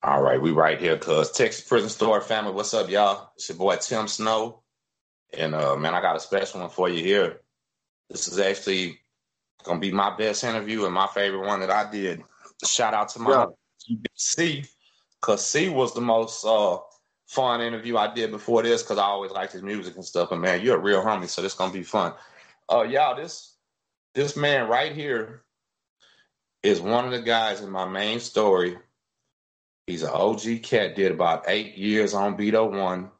All right, we right here, cuz Texas Prison Story family. What's up, y'all? It's your boy Tim Sno. And uh man, I got a special one for you here. This is actually gonna be my best interview and my favorite one that I did. Shout out to my Yeah. C, cause C was the most uh fun interview I did before this, cause I always liked his music and stuff. And man, you're a real homie, so this gonna be fun. Uh y'all, this this man right here is one of the guys in my main story. He's an OG cat, did about eight years on Beto One.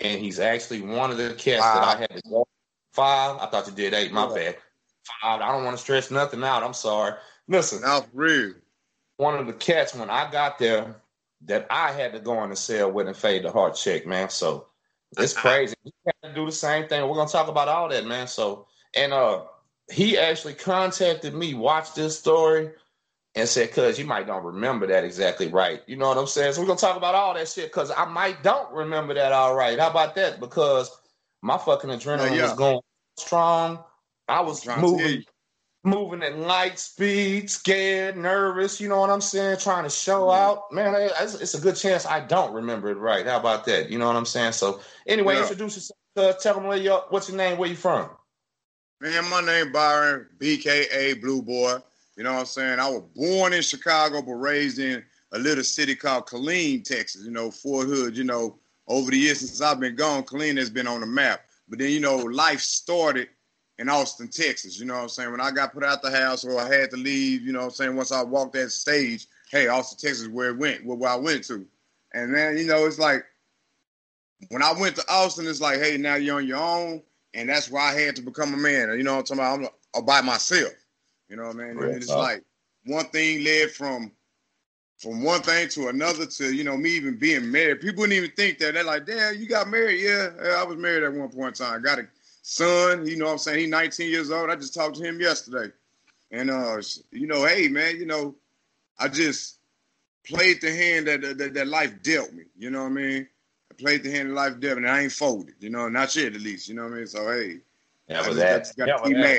And he's actually one of the cats that I had to go five. I thought you did eight, my Yeah. bad. Five. I don't want to stress nothing out. I'm sorry. Listen, for real. one of the cats when I got there that I had to go in the cell with and fade the heart check, man. So it's crazy. He had to do the same thing. We're gonna talk about all that, man. So and uh he actually contacted me, watched this story, and said, cuz you might don't remember that exactly right. You know what I'm saying? So we're gonna talk about all that shit because I might don't remember that all right. How about that? Because my fucking adrenaline Yeah, yeah. was going strong. I was moving moving at light speed, scared, nervous. You know what I'm saying? Trying to show Yeah. out. Man, it's, it's a good chance I don't remember it right. How about that? You know what I'm saying? So anyway, introduce yourself. Uh, tell them where you what's your name, where you from. Man, my name Byron, BKA Blue Boy. You know what I'm saying? I was born in Chicago, but raised in a little city called Killeen, Texas. You know, Fort Hood. You know, over the years since I've been gone, Killeen has been on the map. But then, you know, life started in Austin, Texas. You know what I'm saying? When I got put out the house or I had to leave, you know what I'm saying? Once I walked that stage, hey, Austin, Texas where it went, where, I went to. And then, you know, it's like when I went to Austin, it's like, hey, now you're on your own. And that's why I had to become a man. You know what I'm talking about? I'm by myself. You know what I mean? Real And it's talk. like one thing led from from one thing to another to, you know, me even being married. People wouldn't even think that. They're like, damn, you got married? Yeah, yeah, I was married at one point in time. got a son, you know what I'm saying? He's 19 years old. I just talked to him yesterday. And uh, you know, hey man, you know, I just played the hand that that, that life dealt me. You know what I mean? I played the hand that life dealt me, and I ain't folded. You know, not yet at least. You know what I mean? So hey, Yeah, I just that. got, Yeah, got to with keep that.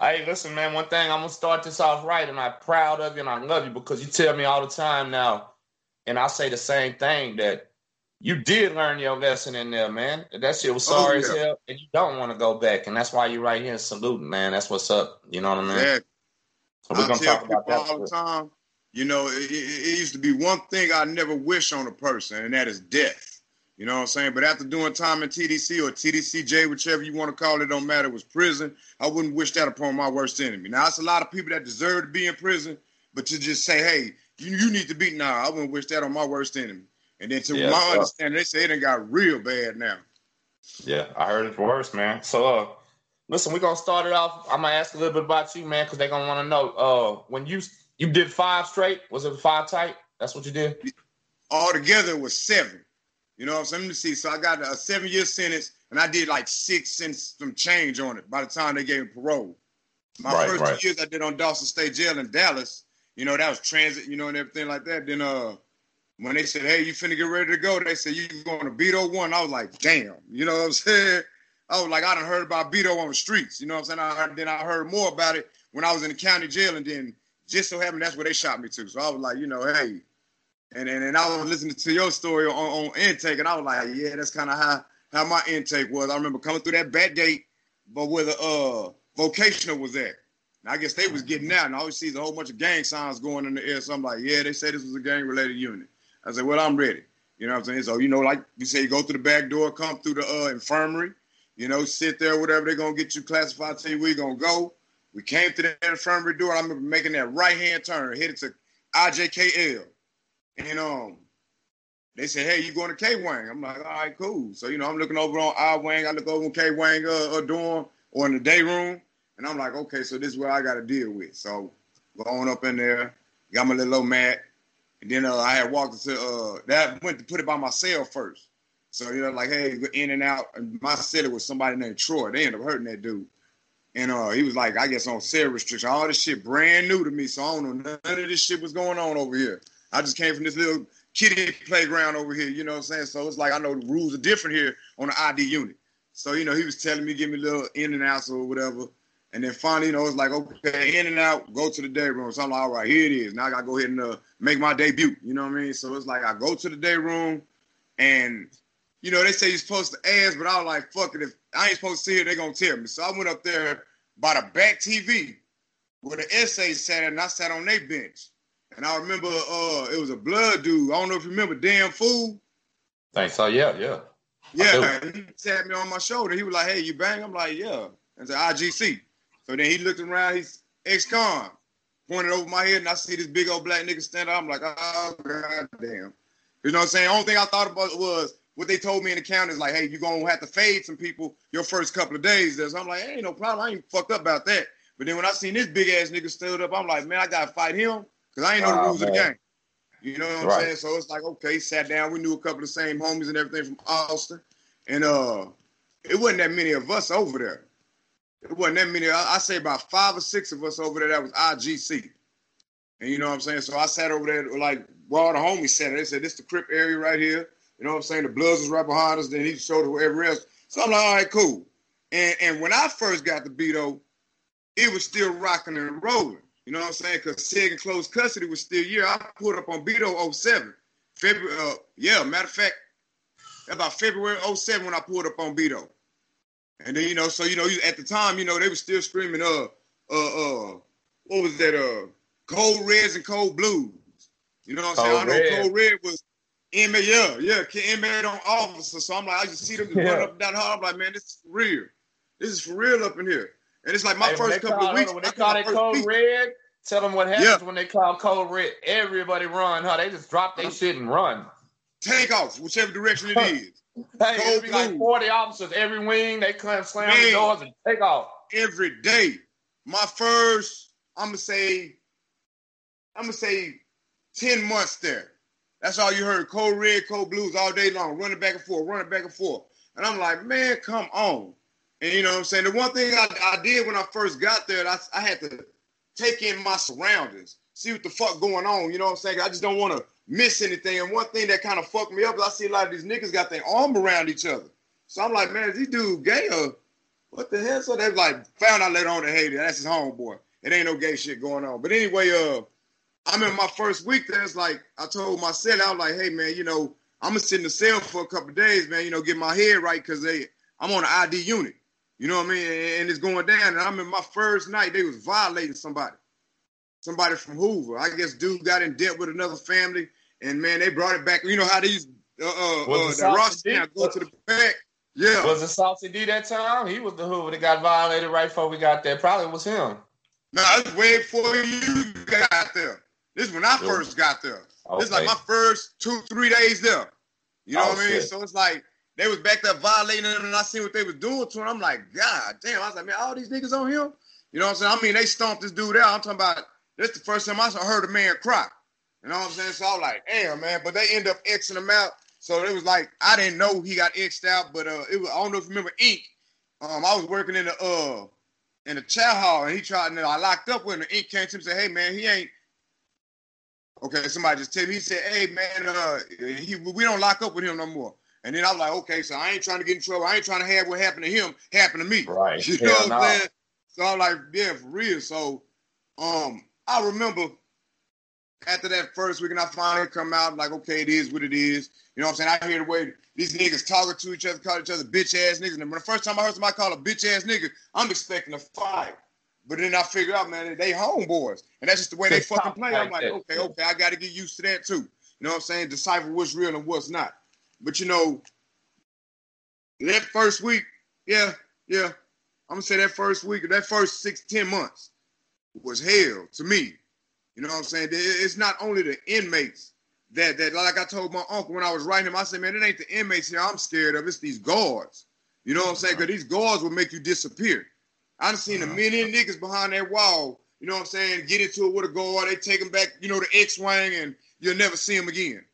Hey, listen, man. One thing I'm gonna start this off right, and I'm proud of you, and I love you because you tell me all the time now, and I say the same thing that you did learn your lesson in there, man. That shit was Oh, sorry as hell, and you don't want to go back, and that's why you're right here saluting, man. That's what's up. You know what I mean? Yeah, So we're I gonna tell talk about people that. all the time. You know, it, it used to be one thing I never wish on a person, and that is death. You know what I'm saying? But after doing time in TDC or TDCJ, whichever you want to call it, don't matter, it was prison. I wouldn't wish that upon my worst enemy. Now, it's a lot of people that deserve to be in prison, but to just say, hey, you, you need to be, nah, I wouldn't wish that on my worst enemy. And then to Yeah, my understanding, they say it done got real bad now. Yeah, I heard it's worse, man. So, uh, listen, we're gonna start it off. I'm gonna ask a little bit about you, man, because they're gonna want to know. Uh, when you you did five straight, was it five tight? That's what you did. Altogether, it was seven. You know what I'm saying? Let me see. So I got a seven year sentence, and I did like six and some change on it by the time they gave me parole. My Right, first right. two years I did on Dawson State Jail in Dallas, you know, that was transit, you know, and everything like that. Then uh when they said, Hey, you finna get ready to go, they said you going to Beto one. I was like, damn, you know what I'm saying? I was like, I done heard about Beto on the streets, you know what I'm saying? I heard, then I heard more about it when I was in the county jail, and then just so happened that's where they shot me to. So I was like, you know, hey, and and, and I was listening to your story on, on intake, and I was like, yeah, that's kind of how how my intake was. I remember coming through that bad gate, but where the uh vocational was at. And I guess they was getting out, and I always see a whole bunch of gang signs going in the air. So I'm like, yeah, they said this was a gang related unit. I said, well, I'm ready. You know what I'm saying? So you know, like you say, you go through the back door, come through the uh, infirmary, you know, sit there, whatever they're gonna get you classified, where you gonna go. We came to the infirmary door. I remember making that right hand turn, headed to IJKL. And um, they said, "Hey, you going to K Wang?" I'm like, "All right, cool." So you know, I'm looking over on I Wang. I look over on K Wang uh, uh, dorm or in the day room, and I'm like, "Okay, so this is what I got to deal with." So going up in there, got my little old mat, and then uh, I had walked into uh, that went to put it by myself first. So you know, like, hey, in and out. And my cellar was somebody named Troy. They ended up hurting that dude. And uh, he was like, I guess on sale restriction. All this shit brand new to me, so I don't know none of this shit was going on over here. I just came from this little kiddie playground over here, you know what I'm saying? So it's like I know the rules are different here on the ID unit. So, you know, he was telling me, give me little in and outs or whatever. And then finally, you know, it's like, okay, in and out, go to the day room. So I'm like, all right, here it is. Now I gotta go ahead and uh, make my debut. You know what I mean? So it's like I go to the day room, and you know, they say you're supposed to ask, but I was like, fuck it. If I ain't supposed to see it, they're gonna tell me. So I went up there by the back TV where the essay sat and I sat on their bench. And I remember uh it was a blood dude. I don't know if you remember Damn Fool. Thanks. So yeah, yeah. Yeah, he tapped me on my shoulder. He was like, "Hey, you bang?" I'm like, "Yeah." And said, "IGC." So then he looked around. He's ex-con, pointed over my head, and I see this big old black nigga stand up. I'm like, "Oh god damn!" You know what I'm saying? Only thing I thought about was what they told me in the county is like, "Hey, you're gonna have to fade some people your first couple of days." There, so I'm like, "Ain't no problem. I ain't fucked up about that." But then when I seen this big ass nigga stood up, I'm like, "Man, I gotta fight him because I ain't know the rules of the game." You know what I'm right. saying? So it's like, okay, sat down. We knew a couple of the same homies and everything from Austin. And uh it wasn't that many of us over there. It wasn't that many. I, I say about five or six of us over there that was IGC. And you know what I'm saying? So I sat over there like where all the homies sat. They said, this the Crip area right here. You know what I'm saying? The Bloods was right behind us. Then he showed whoever else. So I'm like, all right, cool. And and when I first got the Beto, it was still rocking and rolling. You know what I'm saying? Because Sig and close custody was still here. I pulled up on Beto 07. February, uh, yeah, matter of fact, about February 07 when I pulled up on Beto. And then, you know, so, you know, at the time, you know, they were still screaming, uh, uh, uh, what was that, uh, Cold Reds and Cold Blues. You know what I'm saying? I know Cold Red was inmate, yeah, yeah, inmate on officer. So I'm like, I just see them yeah. run up and down the hall. I'm like, man, this is for real. This is for real up in here. And it's like my hey, first couple call, of weeks. When they call it cold week. red, tell them what happens yeah. when they call cold red. Everybody run, huh? They just drop their shit and run. Take off, whichever direction it is. hey, it'd be like 40 officers every wing. They come slam Man, the doors and take off. Every day. My first, I'm gonna say, I'm gonna say 10 months there. That's all you heard. Cold red, cold blues all day long, running back and forth, running back and forth. And I'm like, man, come on. And you know what I'm saying? The one thing I, I did when I first got there, I, I had to take in my surroundings, see what the fuck going on. You know what I'm saying? I just don't want to miss anything. And one thing that kind of fucked me up is I see a lot of these niggas got their arm around each other. So I'm like, man, is these dudes gay or what the hell? So they like found out later on they hated that's his homeboy. It ain't no gay shit going on. But anyway, uh, I'm in my first week there. It's like I told my cell, I was like, hey man, you know, I'm gonna sit in the cell for a couple days, man. You know, get my head right because they I'm on an ID unit. You know what I mean? And it's going down. And I'm in my first night, they was violating somebody. Somebody from Hoover. I guess dude got in debt with another family. And man, they brought it back. You know how these uh uh, uh the Ross go to the back. Yeah. Was it Saucy D that time? He was the Hoover that got violated right before we got there. Probably was him. No, it's way before you got there. This is when I first got there. Okay. This is like my first two, three days there. You know oh, what I mean? So it's like they was back there violating him, and I seen what they was doing to him. I'm like, God damn! I was like, man, all these niggas on him. You know what I'm saying? I mean, they stomped this dude out. I'm talking about this the first time I heard a man cry. You know what I'm saying? So I was like, damn, man. But they end up Xing him out. So it was like I didn't know he got Xed out, but uh, it was I don't know if you remember Ink. Um, I was working in the uh in the chow hall, and he tried, and I locked up with him. The Ink came to him and said, "Hey, man, he ain't." Okay, somebody just tell me. He said, "Hey, man, uh, he we don't lock up with him no more." And then I was like, okay, so I ain't trying to get in trouble. I ain't trying to have what happened to him happen to me. Right. You know what I'm saying? So I'm like, yeah, for real. So um, I remember after that first week, and I finally come out like, okay, it is what it is. You know what I'm saying? I hear the way these niggas talking to each other, call each other bitch ass niggas. And when the first time I heard somebody call a bitch ass nigga, I'm expecting a fight. But then I figure out, man, they homeboys. And that's just the way they fucking play. I'm like, okay, okay, I got to get used to that too. You know what I'm saying? Decipher what's real and what's not. But you know, that first week, yeah, yeah. I'm gonna say that first week, that first six, ten months was hell to me. You know what I'm saying? It's not only the inmates that that like I told my uncle when I was writing him, I said, man, it ain't the inmates here I'm scared of, it's these guards. You know what I'm saying? Because these guards will make you disappear. I've seen a uh-huh. million niggas behind that wall, you know what I'm saying, get into it with a guard, they take them back, you know, the X-Wing, and you'll never see them again.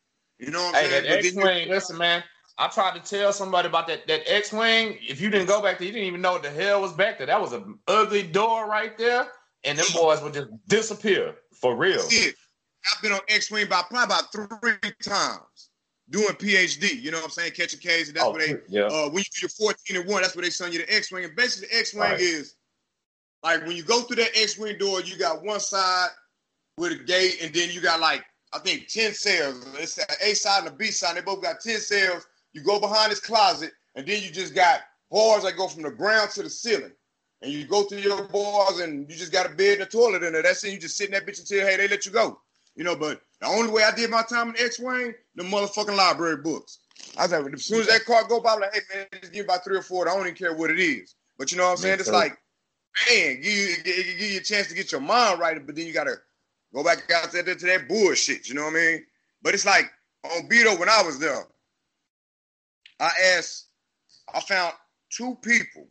You know what I'm hey, saying? That X-Wing, listen, man, I tried to tell somebody about that that X Wing. If you didn't go back there, you didn't even know what the hell was back there. That was an ugly door right there, and them boys would just disappear for real. I've been on X Wing about probably about three times doing PhD. You know what I'm saying? Catching cases. That's oh, what they. Yeah. Uh, when you do your 14 and one, that's what they send you the X Wing. And basically, the X Wing right. is like when you go through that X-wing door, you got one side with a gate, and then you got like I think ten cells. It's the A side and the B side. They both got ten cells. You go behind this closet, and then you just got bars that go from the ground to the ceiling. And you go through your bars, and you just got a bed and a toilet in there. That's it. You just sit in that bitch until hey they let you go. You know, but the only way I did my time in X-wing, the motherfucking library books. I was like, as soon as that car go by, I'm like, hey man, just give me about three or four. I don't even care what it is. But you know what I'm saying? It's like, man, give you, give you a chance to get your mind right, but then you gotta go back out there to that bullshit. You know what I mean? But it's like on Beto when I was there, I asked, I found two people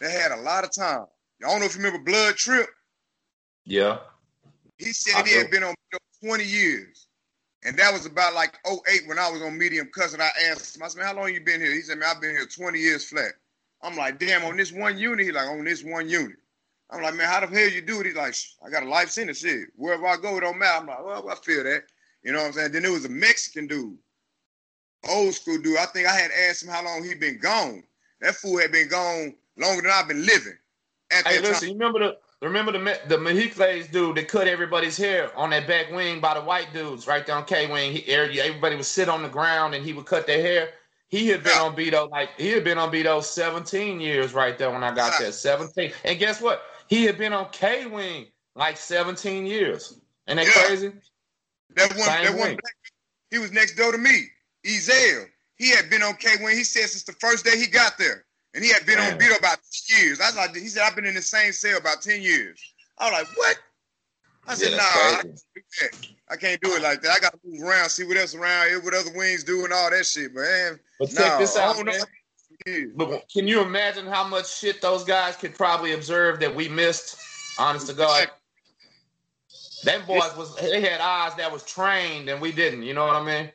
that had a lot of time. I don't know if you remember Blood Trip. Yeah. He said I he had been on 20 years. And that was about like 08 when I was on Medium Cousin. I asked him, I said, how long you been here? He said, man, I've been here 20 years flat. I'm like, damn, on this one unit? He's like, on this one unit. I'm like, man, how the hell you do it? He's like, I got a life sentence shit. Wherever I go, it don't matter. I'm like, well, I feel that. You know what I'm saying? Then there was a Mexican dude, old school dude. I think I had asked him how long he'd been gone. That fool had been gone longer than I've been living. hey, listen, time. you remember the remember the the Mexicles dude that cut everybody's hair on that back wing by the white dudes right there on K wing. Everybody would sit on the ground and he would cut their hair. He had been yeah. on Beto like he had been on Beto 17 years right there when I got there. 17. And guess what? He had been on K Wing like 17 years. Ain't that yeah. crazy? That one, Same that one, he was next door to me. Ezel. He had been on K Wing. He said since the first day he got there, and he had been Damn. on Beto about 10 years. I was like, he said I've been in the same cell about 10 years. I was like, what? I said, yeah, nah, I can't, I can't, do it like that. I got to move around, see what else around here, what other wings do, and all that shit. But man, but check this out, man. But can you imagine how much shit those guys could probably observe that we missed? Honest to God, them boys was they had eyes that was trained and we didn't. You know what I mean?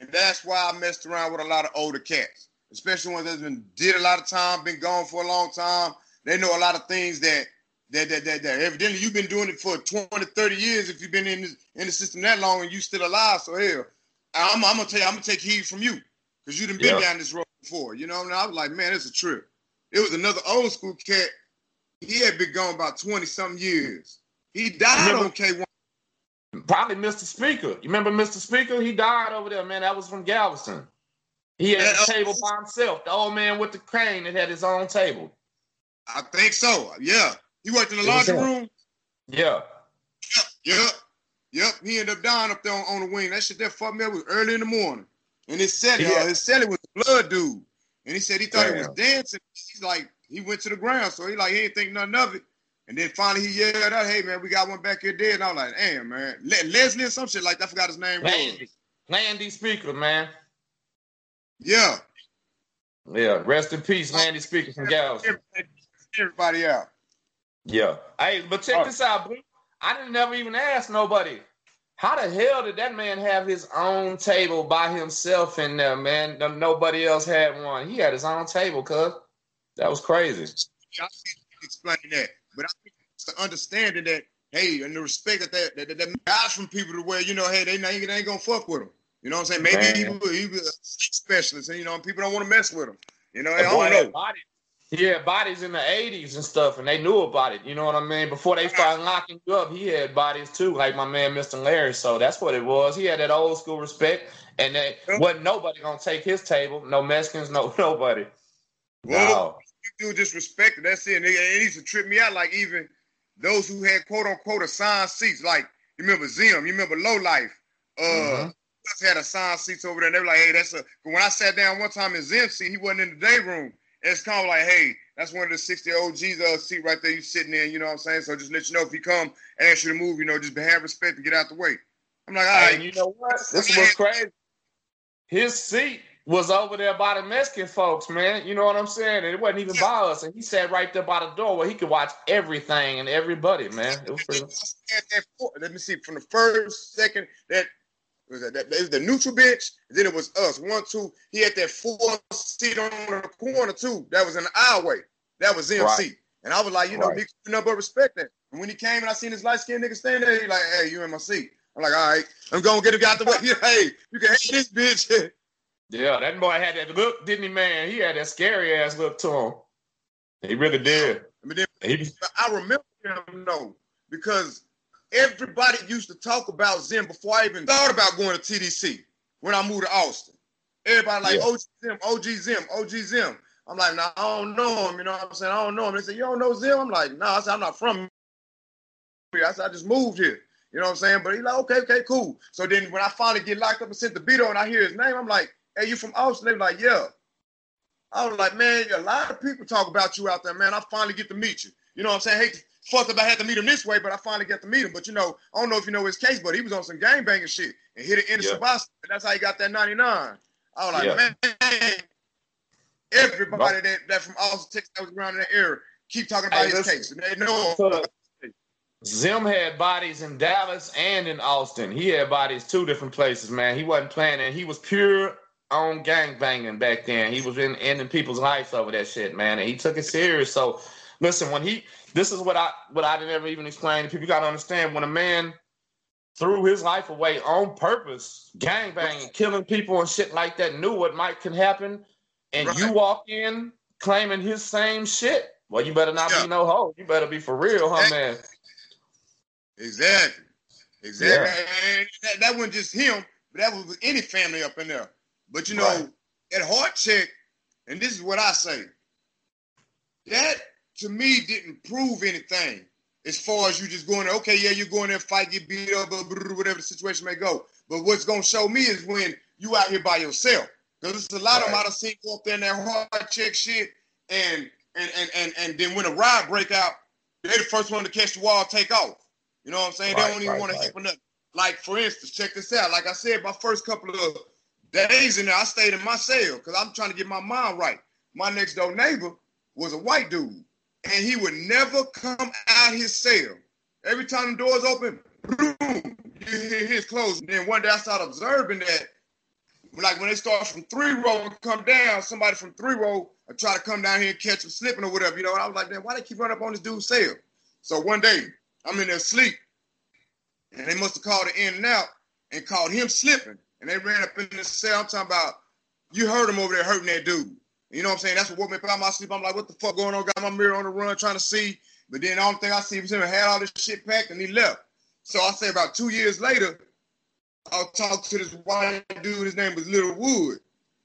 And that's why I messed around with a lot of older cats, especially ones that's been did a lot of time, been gone for a long time. They know a lot of things that that that that, that evidently you've been doing it for 20, 30 years. If you've been in this, in the system that long and you still alive, so hell, I'm, I'm gonna tell you, I'm gonna take heed from you because you done been down this road before. You know, and I was like, man, it's a trip. It was another old school cat. He had been gone about 20 something years. He died remember, on K1. Probably Mr. Speaker. You remember Mr. Speaker? He died over there, man. That was from Galveston. He had a table by himself. The old man with the crane that had his own table. I think so. Yeah. He worked in the laundry room. Yeah. Yep. Yep. Yep. He ended up dying up there on, on the wing. That shit that fucked me up was early in the morning. And his celly, yeah. uh, his celly was a blood dude. And he said he thought Damn. he was dancing. He's like, he went to the ground. So he like, he ain't think nothing of it. And then finally he yelled out, hey man, we got one back here dead. And I was like, damn, man. Le- Leslie or some shit like that. I forgot his name. Landy. Landy Speaker, man. Yeah. Yeah. Rest in peace, Landy Speaker from Galveston. Everybody out. Yeah. Hey, but check oh. this out, bro. I didn't never even ask nobody how the hell did that man have his own table by himself in there, man? Nobody else had one. He had his own table, cuz. That was crazy. I can't explain that, but I think it's the understanding that, hey, and the respect that that, that, that guys from people to where, you know, hey, they, they ain't gonna fuck with him. You know what I'm saying? Maybe man. he, he was a specialist, and, you know, people don't want to mess with him. You know, I don't know. Body, he had bodies in the 80s and stuff, and they knew about it. You know what I mean? Before they started locking you up, he had bodies too, like my man, Mr. Larry. So that's what it was. He had that old school respect, and that wasn't nobody gonna take his table. No Mexicans, no nobody. Well, you do disrespect, it. That's it. And it, it used to trip me out. Like even those who had quote unquote assigned seats, like you remember Zim, you remember Low Life. Uh, mm-hmm. had assigned seats over there. And they were like, hey, that's a. But when I sat down one time in Zim's seat, he wasn't in the day room it's kind of like, hey, that's one of the 60 OGs uh, seat right there you sitting in, you know what I'm saying? So just let you know if you come and ask you to move, you know, just have respect and get out the way. I'm like, all right. And you know what? This was crazy. His seat was over there by the Mexican folks, man. You know what I'm saying? And it wasn't even yeah. by us. And he sat right there by the door where he could watch everything and everybody, man. It was pretty. Let me see. From the first second that was that, that, was the neutral bench. then it was us. One, two. He had that four seat on the corner too. That was in the aisleway. That was MC. Right. And I was like, you know, right. nothing but respect that. And when he came and I seen this light skinned nigga standing there, he like, hey, you in my seat. I'm like, all right, I'm gonna get him out the way. hey, you can hate this bitch. yeah, that boy had that look, didn't he, man? He had that scary ass look to him. He really did. I mean, I remember him though because everybody used to talk about Zim before I even thought about going to TDC when I moved to Austin. Everybody like yeah. OG Zim, OG Zim, OG Zim. I'm like, nah, I don't know him. You know what I'm saying? I don't know him. They said, you don't know Zim? I'm like, nah. I said, I'm not from here. I said, I just moved here. You know what I'm saying? But he's like, okay, okay, cool. So then when I finally get locked up and sent the beat and I hear his name, I'm like, hey, you from Austin? They are like, yeah. I was like, man, a lot of people talk about you out there, man. I finally get to meet you. You know what I'm saying? Hey, fuck if I had to meet him this way, but I finally get to meet him. But you know, I don't know if you know his case, but he was on some gang banging shit and hit an innocent yeah. Boston. And that's how he got that 99. I was like, yeah. man, everybody nope. that, that from Austin, Texas that was around in that area keep talking about hey, his case. And they know so, Zim had bodies in Dallas and in Austin. He had bodies two different places, man. He wasn't playing and he was pure on gang banging back then. He was in ending people's lives over that shit, man. And he took it serious. So listen, when he this is what I what I didn't ever even explain to people. You gotta understand when a man threw his life away on purpose, gang banging, killing people and shit like that, knew what might can happen, and right. you walk in claiming his same shit. Well, you better not yeah. be no hoe. You better be for real, huh, man? Exactly. Exactly. Yeah. That, that wasn't just him, but that was any family up in there. But you know, right. that heart check, and this is what I say. That to me didn't prove anything as far as you just going there. Okay, yeah, you're going there, fight, get beat up, whatever the situation may go. But what's gonna show me is when you out here by yourself. Because there's a lot right. of them I done seen go up there in that heart check shit, and and and and and then when a riot break out, they're the first one to catch the wall, take off. You know what I'm saying? Right, they don't even right, want to help nothing. Like for instance, check this out. Like I said, my first couple of days in there, I stayed in my cell because I'm trying to get my mind right. My next door neighbor was a white dude, and he would never come out his cell. Every time the doors open, boom, you hear his clothes. And then one day I started observing that, like when they start from three row and come down, somebody from three row or try to come down here and catch him slipping or whatever, you know. And I was like, man, why they keep running up on this dude's cell? So one day I'm in there sleep, and they must have called it in and out and called him slipping. And they ran up in the cell. I'm talking about, you heard him over there hurting that dude. You know what I'm saying? That's what woke me up out my sleep. I'm like, what the fuck going on? Got my mirror on the run trying to see. But then the only thing I see was him had all this shit packed and he left. So I say about two years later, I talked to this white dude. His name was Little Wood.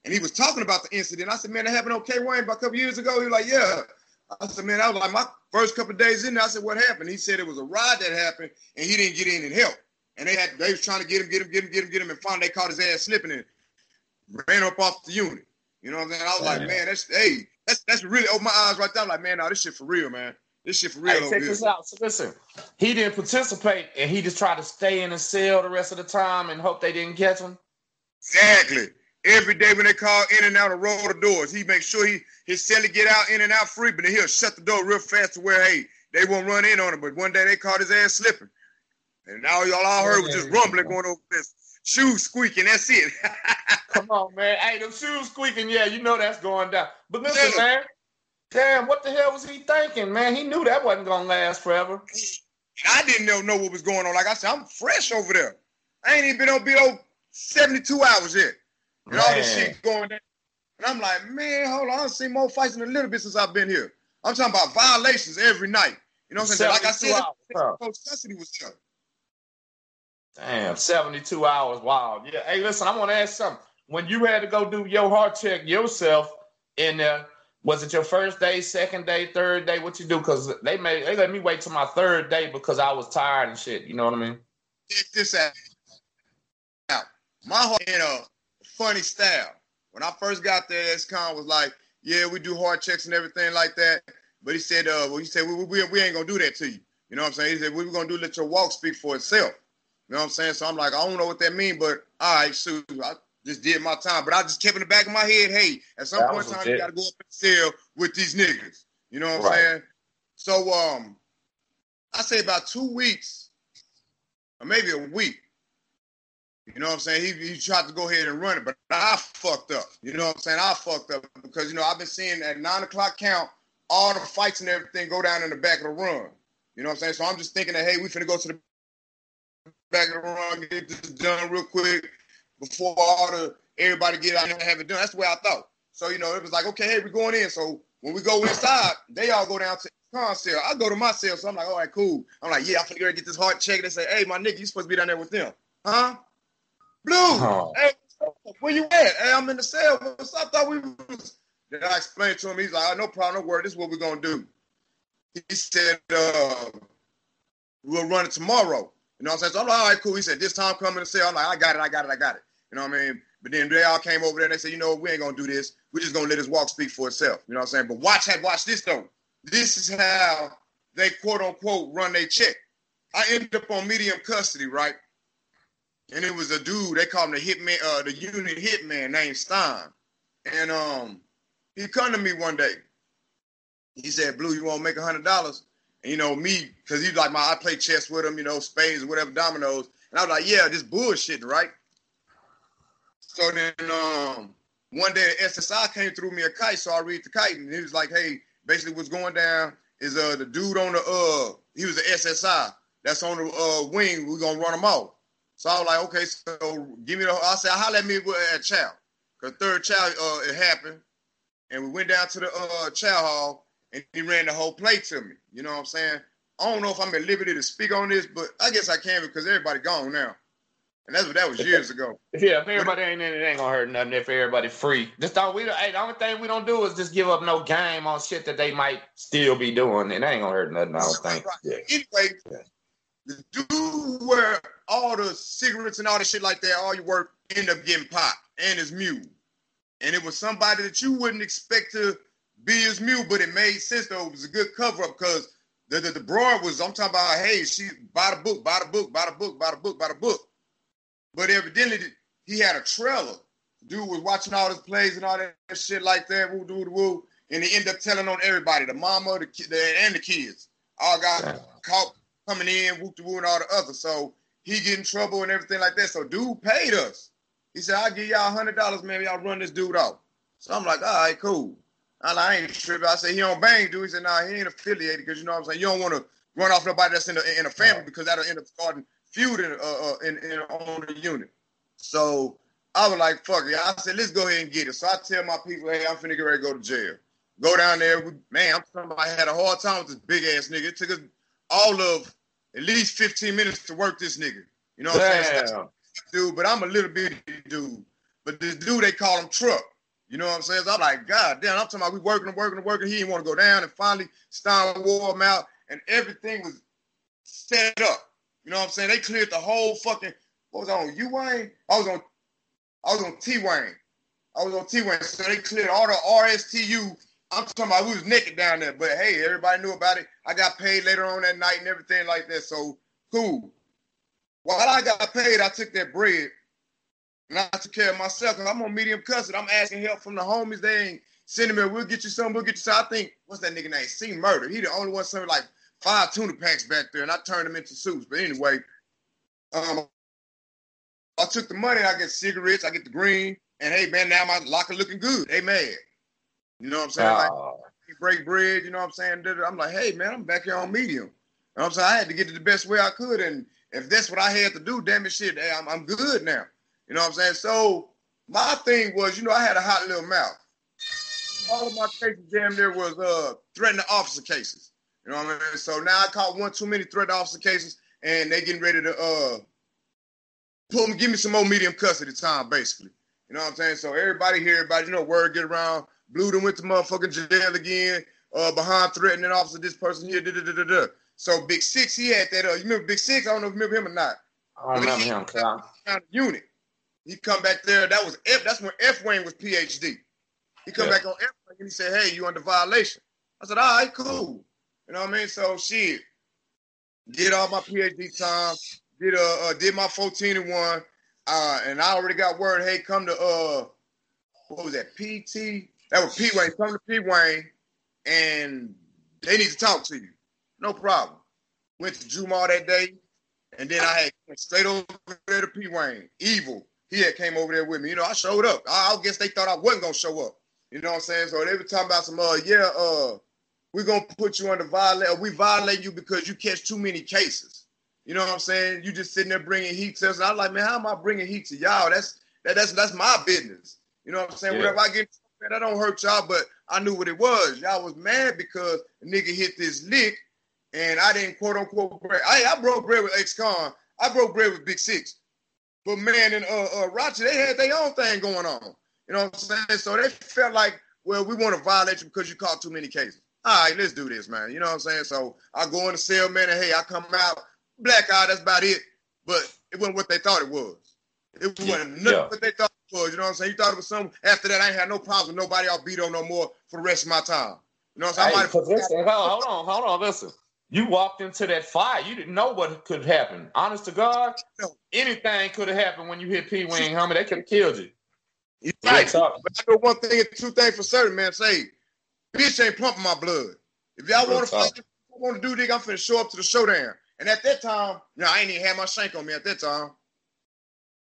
And he was talking about the incident. I said, man, that happened on K Wayne about a couple years ago. He was like, yeah. I said, man, that was like my first couple days in there. I said, what happened? He said it was a ride that happened and he didn't get in and help. And they had they was trying to get him, get him, get him, get him, get him, and finally they caught his ass slipping and ran up off the unit. You know what I'm saying? I was like, man, that's hey, that's that's really opened my eyes right there. I'm like, man, no, this shit for real, man. This shit for real. Hey, check this out. So listen, he didn't participate and he just tried to stay in the cell the rest of the time and hope they didn't catch him. Exactly. Every day when they call in and out and roll the doors, he makes sure he his celly get out in and out free, but then he'll shut the door real fast to where hey they won't run in on him. But one day they caught his ass slipping, and now y'all all heard was just rumbling going over this shoes squeaking. That's it. Come on, man. Hey, them shoes squeaking. Yeah, you know that's going down. But listen, yeah. man. Damn, what the hell was he thinking, man? He knew that wasn't gonna last forever. I didn't know, know what was going on. Like I said, I'm fresh over there. I ain't even been on BO 72 hours yet. And all this shit going down. And I'm like, man, hold on. I've seen more fights in a little bit since I've been here. I'm talking about violations every night. You know what I'm saying? Like I said, hours, custody was there. Damn, 72 hours. Wow. Yeah. Hey, listen, I want to ask something. When you had to go do your heart check yourself in there, was it your first day, second day, third day? What you do? Because they made they let me wait till my third day because I was tired and shit. You know what I mean? Check this out. Now, my heart in a funny style. When I first got there, S-Con was like, yeah, we do heart checks and everything like that. But he said, uh, well, he said, we, we, we ain't gonna do that to you. You know what I'm saying? He said, we are gonna do let your walk speak for itself. You know what I'm saying? So I'm like, I don't know what that means, but all right, so I just did my time. But I just kept in the back of my head, hey, at some that point in time, legit. you gotta go up and cell with these niggas. You know what I'm saying? So um, I say about two weeks, or maybe a week, you know what I'm saying? He, he tried to go ahead and run it, but I fucked up. You know what I'm saying? I fucked up because, you know, I've been seeing at nine o'clock count, all the fights and everything go down in the back of the run. You know what I'm saying? So I'm just thinking that, hey, we finna go to the back of the run, get this done real quick before all the everybody get out and have it done. That's the way I thought. So, you know, it was like, okay, hey, we're going in. So when we go inside, they all go down to car sale. I go to my cell, so I'm like, all right, cool. I'm like, yeah, I'm finna go get this heart check. They say, hey, my nigga, you supposed to be down there with them, huh? Blue, oh. hey, where you at? Hey, I'm in the cell. What's up? I thought we was. Then I explained to him. He's like, oh, no problem, no worry. This is what we're gonna do. He said, uh, we'll run it tomorrow. You know what I'm saying? So I'm like, all right, cool. He said, this time coming to sale. I'm like, I got it, I got it, I got it. You know what I mean? But then they all came over there and they said, you know, we ain't gonna do this. We're just gonna let his walk speak for itself. You know what I'm saying? But watch watch this though. This is how they quote unquote run their check. I ended up on medium custody, right? And it was a dude, they called him the hitman, uh, the unit hitman named Stein. And um, he come to me one day. He said, Blue, you want to make a hundred dollars? And you know, me, because he's like my I play chess with him, you know, spades or whatever, dominoes. And I was like, yeah, this bullshit, right? So then um one day SSI came through me a kite, so I read the kite, and he was like, hey, basically what's going down is uh the dude on the uh he was the SSI that's on the uh wing, we're gonna run him off. So I was like, okay, so give me the I said, how let me at chow. Cause third chow uh it happened. And we went down to the uh chow hall and he ran the whole play to me. You know what I'm saying? I don't know if I'm at liberty to speak on this, but I guess I can because everybody gone now. And that's what that was years ago. Yeah, if everybody ain't in it, ain't gonna hurt nothing if everybody free. Just don't we hey, the only thing we don't do is just give up no game on shit that they might still be doing, and that ain't gonna hurt nothing, I don't think. Right. Yeah. Anyway, yeah. the dude where all the cigarettes and all the shit like that, all your work end up getting popped and his mule. And it was somebody that you wouldn't expect to be his mule, but it made sense though. It was a good cover up because the, the, the broad was, I'm talking about, hey, she buy the book, buy the book, buy the book, buy the book, buy the book. But evidently, he had a trailer. Dude was watching all his plays and all that shit like that, woo, woo, woo. And he ended up telling on everybody, the mama, the, the and the kids, all got yeah. caught coming in, whoop, the woo, and all the other. So he get in trouble and everything like that. So dude paid us. He said, I'll give y'all hundred dollars, man. Y'all run this dude off. So I'm like, all right, cool. I, I ain't tripping. I said, he don't bang, dude. He said, nah, he ain't affiliated because you know what I'm saying. You don't want to run off nobody that's in a, in a family because that'll end up starting feuding uh, uh, in, in on the unit. So I was like, fuck it. I said, let's go ahead and get it. So I tell my people, hey, I'm finna get ready to go to jail. Go down there. Man, I'm talking about I had a hard time with this big ass nigga. It took us all of at least 15 minutes to work this nigga. You know what Damn. I'm saying? Dude, but I'm a little bitty dude. But this dude, they call him Truck. You know what I'm saying? So I'm like, God damn, I'm talking about we working and working and working. He didn't want to go down. And finally, Stein wore him out and everything was set up. You know what I'm saying? They cleared the whole fucking. What was I on? U Wayne? I was on. I was on T Wayne. I was on T Wayne. So they cleared all the RSTU. I'm talking about we was naked down there, but hey, everybody knew about it. I got paid later on that night and everything like that. So cool. While I got paid, I took that bread and I took care of myself because I'm on medium custody. I'm asking help from the homies. They ain't sending me. We'll get you some. We'll get you some. I think what's that nigga name? C Murder. He the only one sending like five tuna packs back there, and I turned them into suits. But anyway, um, I took the money. I get cigarettes. I get the green. And hey, man, now my locker looking good. They mad. You know what I'm saying? Like, break bread. You know what I'm saying? I'm like, hey, man, I'm back here on medium. You know what I'm saying? I had to get it the best way I could. And if that's what I had to do, damn it, shit, hey, I'm, I'm good now. You know what I'm saying? So my thing was, you know, I had a hot little mouth. All of my cases damn near was uh threatening officer cases. You know what I mean? So now I caught one too many threat officer cases, and they getting ready to uh pull me, give me some more medium custody time, basically. You know what I'm saying? So everybody here, everybody, you know, word get around. Blue them went to motherfucking jail again, uh, behind threatening officer, this person here, da da da da. So Big Six, he had that. Uh, you remember Big Six? I don't know if you remember him or not. I remember him. Kind unit. He come back there. That was F. That's when F Wayne was PhD. He come yeah. back on F Wayne and he said, "Hey, you under violation." I said, "All right, cool." You know what I mean? So shit, did all my PhD time, did uh, uh did my 14 and one, uh, and I already got word, hey, come to uh what was that, PT? That was P Wayne, come to P Wayne, and they need to talk to you. No problem. Went to Jumar that day, and then I had straight over there to P Wayne. Evil. He had came over there with me. You know, I showed up. I, I guess they thought I wasn't gonna show up. You know what I'm saying? So they were talking about some uh yeah, uh we're gonna put you under violate. We violate you because you catch too many cases. You know what I'm saying? You just sitting there bringing heat to us. And I'm like, man, how am I bringing heat to y'all? That's that, that's that's my business. You know what I'm saying? Yeah. Whatever I get, man, that don't hurt y'all, but I knew what it was. Y'all was mad because nigga hit this lick and I didn't quote unquote break. I, I broke bread with X-Con. I broke bread with Big Six. But man, in uh, uh Roger, they had their own thing going on. You know what I'm saying? So they felt like, well, we want to violate you because you caught too many cases. All right, let's do this, man. You know what I'm saying? So I go in the cell, man, and hey, I come out black eye. That's about it. But it wasn't what they thought it was. It wasn't nothing yeah. what they thought it was. You know what I'm saying? You thought it was something. After that, I ain't had no problems with nobody. I'll beat on no more for the rest of my time. You know what I'm saying? Hey, listen, hold on, hold on, listen. You walked into that fire. You didn't know what could happen. Honest to God, anything could have happened when you hit P Wing, homie. They could have killed you. You're right. But I know one thing and two things for certain, man. Say, bitch ain't pumping my blood. If y'all want to fight, want to do this, I'm finna show up to the showdown. And at that time, you know, I ain't even had my shank on me at that time.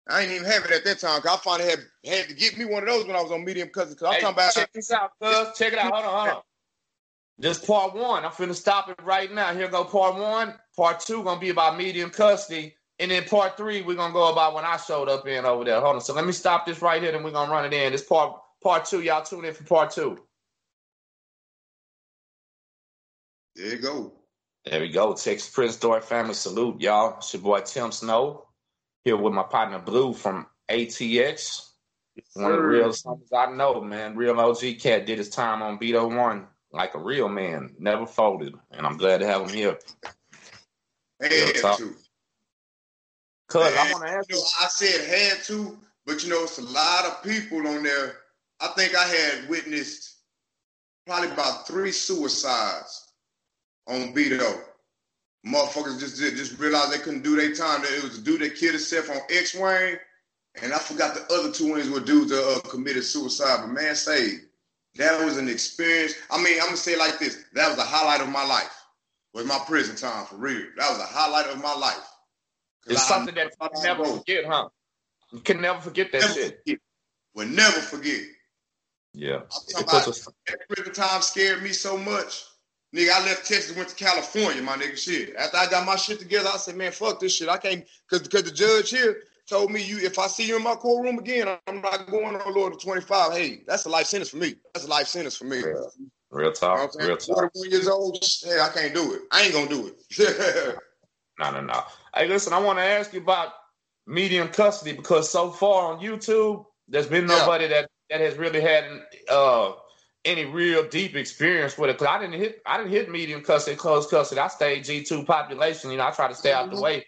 I ain't even have it at that time. Cause I finally had had to get me one of those when I was on medium cousin. Cause I'm hey, talking about check this out, cuz. Check it out. Hold on, hold on. This part one. I'm finna stop it right now. Here go part one. Part two gonna be about medium custody. And then part three, we're gonna go about when I showed up in over there. Hold on. So let me stop this right here and we're gonna run it in. This part part two. Y'all tune in for part two. There you go. There we go. Texas Prison Story family salute, y'all. It's your boy Tim Sno here with my partner Blue from ATX. One of the real songs I know, man. Real OG cat did his time on Beto One like a real man, never folded, and I'm glad to have him here. Had to. Cause I want to ask you. Know, I said had to, but you know, it's a lot of people on there. I think I had witnessed probably about three suicides on Beto. Motherfuckers just just realized they couldn't do their time. It was a dude that killed himself on X-Wing, and I forgot the other two wings were dudes that uh, committed suicide. But man, say that was an experience. I mean, I'm gonna say like this: that was the highlight of my life. Was my prison time for real. That was the highlight of my life. It's I, something that you never forget, huh? You can never forget that never shit. Forget. Will never forget. Yeah. About that prison time scared me so much. Nigga, I left Texas, went to California, my nigga. Shit. After I got my shit together, I said, man, fuck this shit. I can't, cause, cause the judge here, told me you if I see you in my courtroom again, I'm not going on lower to 25. Hey, that's a life sentence for me. That's a life sentence for me. Real, real talk. You know real talk. 41 years old, hey, I can't do it. I ain't gonna do it. no, no, no. Hey, listen, I want to ask you about medium custody because so far on YouTube, there's been nobody yeah. that that has really had uh, any real deep experience with it. Cause I didn't hit I didn't hit medium custody, close custody. I stayed G two population. You know, I try to stay mm-hmm. out the mm-hmm. way.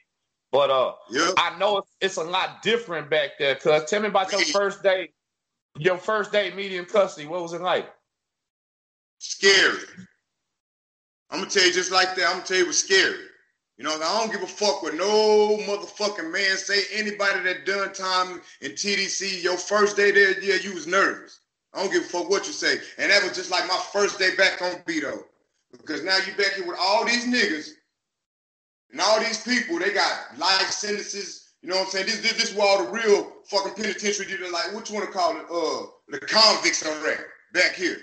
But uh, yep. I know it's, a lot different back there. Cause tell me about your first day, your first day medium custody. What was it like? Scary. I'm gonna tell you just like that. I'm gonna tell you it was scary. You know, I don't give a fuck what no motherfucking man say. Anybody that done time in TDC, your first day there, yeah, you was nervous. I don't give a fuck what you say. And that was just like my first day back on Beto. Because now you back here with all these niggas and all these people, they got life sentences. You know what I'm saying? This, this, this is all the real fucking penitentiary did like, what you want to call it? Uh, the convicts are at back here.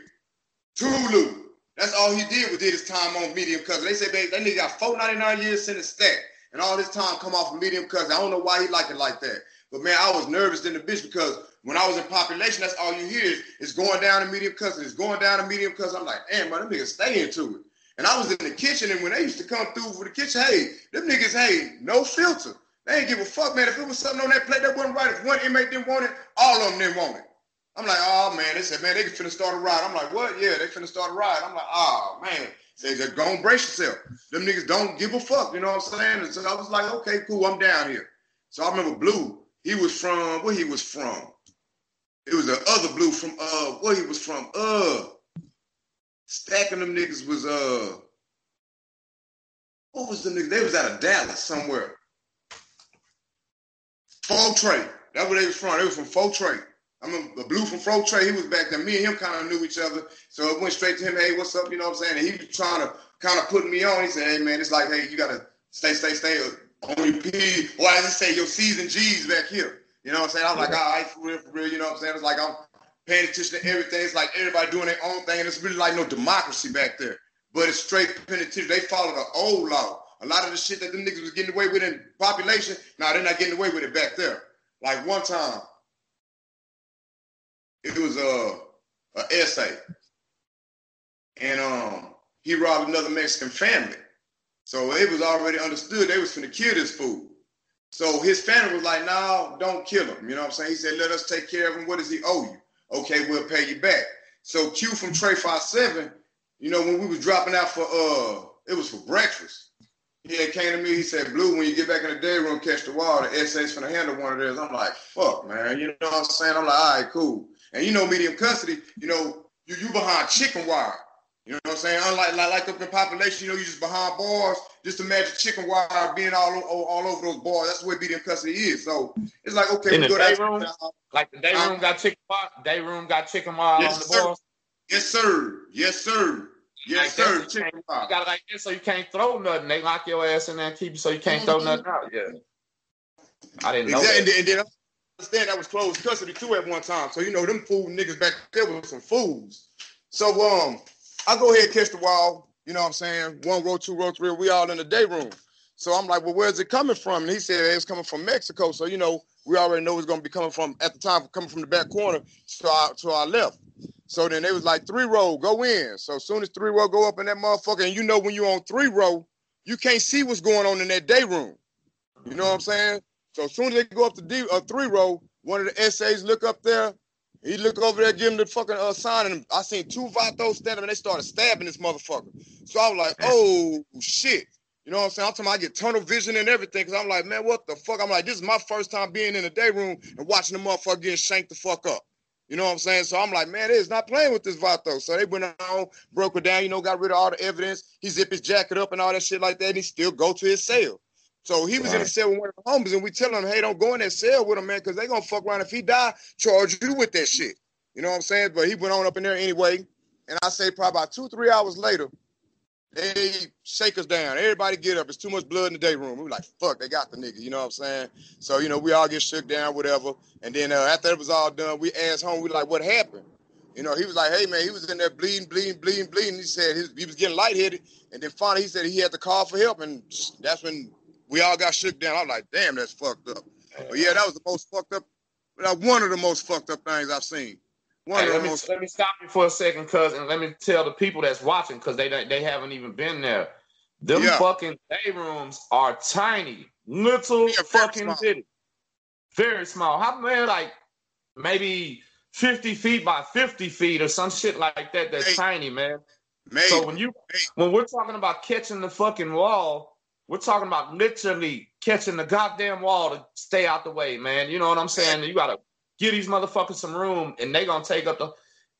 Tulu. That's all he did was did his time on medium cousin. They said they, that nigga got 499 years sentence stack. And all this time come off of medium cousin. I don't know why he like it like that. But man, I was nervous in the bitch because when I was in population, that's all you hear is, is going down to medium cousin. It's going down to medium cousin. I'm like, damn, man, them niggas stay into it. And I was in the kitchen, and when they used to come through for the kitchen, hey, them niggas, hey, no filter. They ain't give a fuck, man. If it was something on that plate that wasn't right, if one inmate didn't want it, all of them didn't want it. I'm like, oh man, they said, man, they finna start a ride. I'm like, what? Yeah, they finna start a ride. I'm like, oh man. They said, go and brace yourself. Them niggas don't give a fuck, you know what I'm saying? And so I was like, okay, cool, I'm down here. So I remember Blue, he was from where he was from. It was the other Blue from uh where he was from. Uh stacking them niggas was uh what was the nigga? They was out of Dallas somewhere. Folk Trade. That's where they was from. They was from Folk Trade. I'm a, a blue from Folk Trade. He was back there. Me and him kind of knew each other. So it went straight to him, hey, what's up? You know what I'm saying? And he was trying to kind of put me on. He said, hey man, it's like, hey, you gotta stay, stay, stay on your P. Or as I say, your C's and G's back here. You know what I'm saying? I was like, all right, for real, for real. You know what I'm saying? It's like I'm paying attention to everything. It's like everybody doing their own thing, and it's really like no democracy back there. But it's straight penitentiary. They follow the old law. A lot of the shit that them niggas was getting away with in population, now nah, they're not getting away with it back there. Like one time, it was a, an essay, and um, he robbed another Mexican family. So it was already understood they was finna kill this fool. So his family was like, "No, don't kill him." You know what I'm saying? He said, "Let us take care of him. What does he owe you? Okay, we'll pay you back." So Q from Trey Five Seven, you know, when we was dropping out for uh, it was for breakfast. He had came to me. He said, "Blue, when you get back in the day room, catch the wall. The SA's finna handle one of those." I'm like, "Fuck, man." You know what I'm saying? I'm like, "All right, cool." And you know, medium custody. You know, you you behind chicken wire. You know what I'm saying? Unlike like, like up in population, you know, you just behind bars. Just imagine chicken wire being all, all, all over those bars. That's where medium custody is. So it's like okay, in we the day room, like the day um, room got chicken wire. Day room got chicken wire yes, on the sir. bars. Yes, sir. Yes, sir. Yes, like sir. Chicken wire. You got it like this, so you can't throw nothing. They lock your ass in there and keep you, so you can't throw nothing out. Yeah. I didn't know exactly. that. And then, and then I understand that was closed custody too at one time. So you know them fool niggas back there were some fools. So um I go ahead catch the wall. You know what I'm saying? One row, two row, three. We all in the day room. So I'm like, well, where's it coming from? And he said it's coming from Mexico. So you know, we already know it's gonna be coming from at the time coming from the back corner to our to our left. So then they was like three row, go in. So as soon as three row go up in that motherfucker, and you know when you're on three row, you can't see what's going on in that day room. You know what I'm saying? So as soon as they go up to D, uh, three row, one of the SAs look up there, he looked over there, give him the fucking uh, sign, and I seen two Vatos standing, and they started stabbing this motherfucker. So I was like, oh shit. You know what I'm saying? I'm talking about I get tunnel vision and everything, because I'm like, man, what the fuck? I'm like, this is my first time being in the day room and watching the motherfucker getting shanked the fuck up. You know what I'm saying? So I'm like, man, it's not playing with this Vato. So they went on, broke it down, you know, got rid of all the evidence. He zipped his jacket up and all that shit like that, and he still go to his cell. So he was right. in the cell with one of the homies, and we tell him, hey, don't go in that cell with him, man, because they gonna fuck around. If he die, charge you with that shit. You know what I'm saying? But he went on up in there anyway. And I say probably about two, three hours later, they shake us down. Everybody get up. It's too much blood in the day room. We were like, fuck, they got the nigga. You know what I'm saying? So, you know, we all get shook down, whatever. And then uh, after it was all done, we asked home, we like, what happened? You know, he was like, hey, man, he was in there bleeding, bleeding, bleeding, bleeding. He said his, he was getting lightheaded. And then finally he said he had to call for help. And that's when we all got shook down. I was like, damn, that's fucked up. But yeah, that was the most fucked up, one of the most fucked up things I've seen. One hey, let me most... let me stop you for a second, cuz, and let me tell the people that's watching, cause they they haven't even been there. Them yeah. fucking day rooms are tiny, little yeah, fucking city. very small. How many like maybe fifty feet by fifty feet or some shit like that? That's hey. tiny, man. Maybe. So when you Maybe. when we're talking about catching the fucking wall, we're talking about literally catching the goddamn wall to stay out the way, man. You know what I'm saying? You gotta give these motherfuckers some room, and they gonna take up the.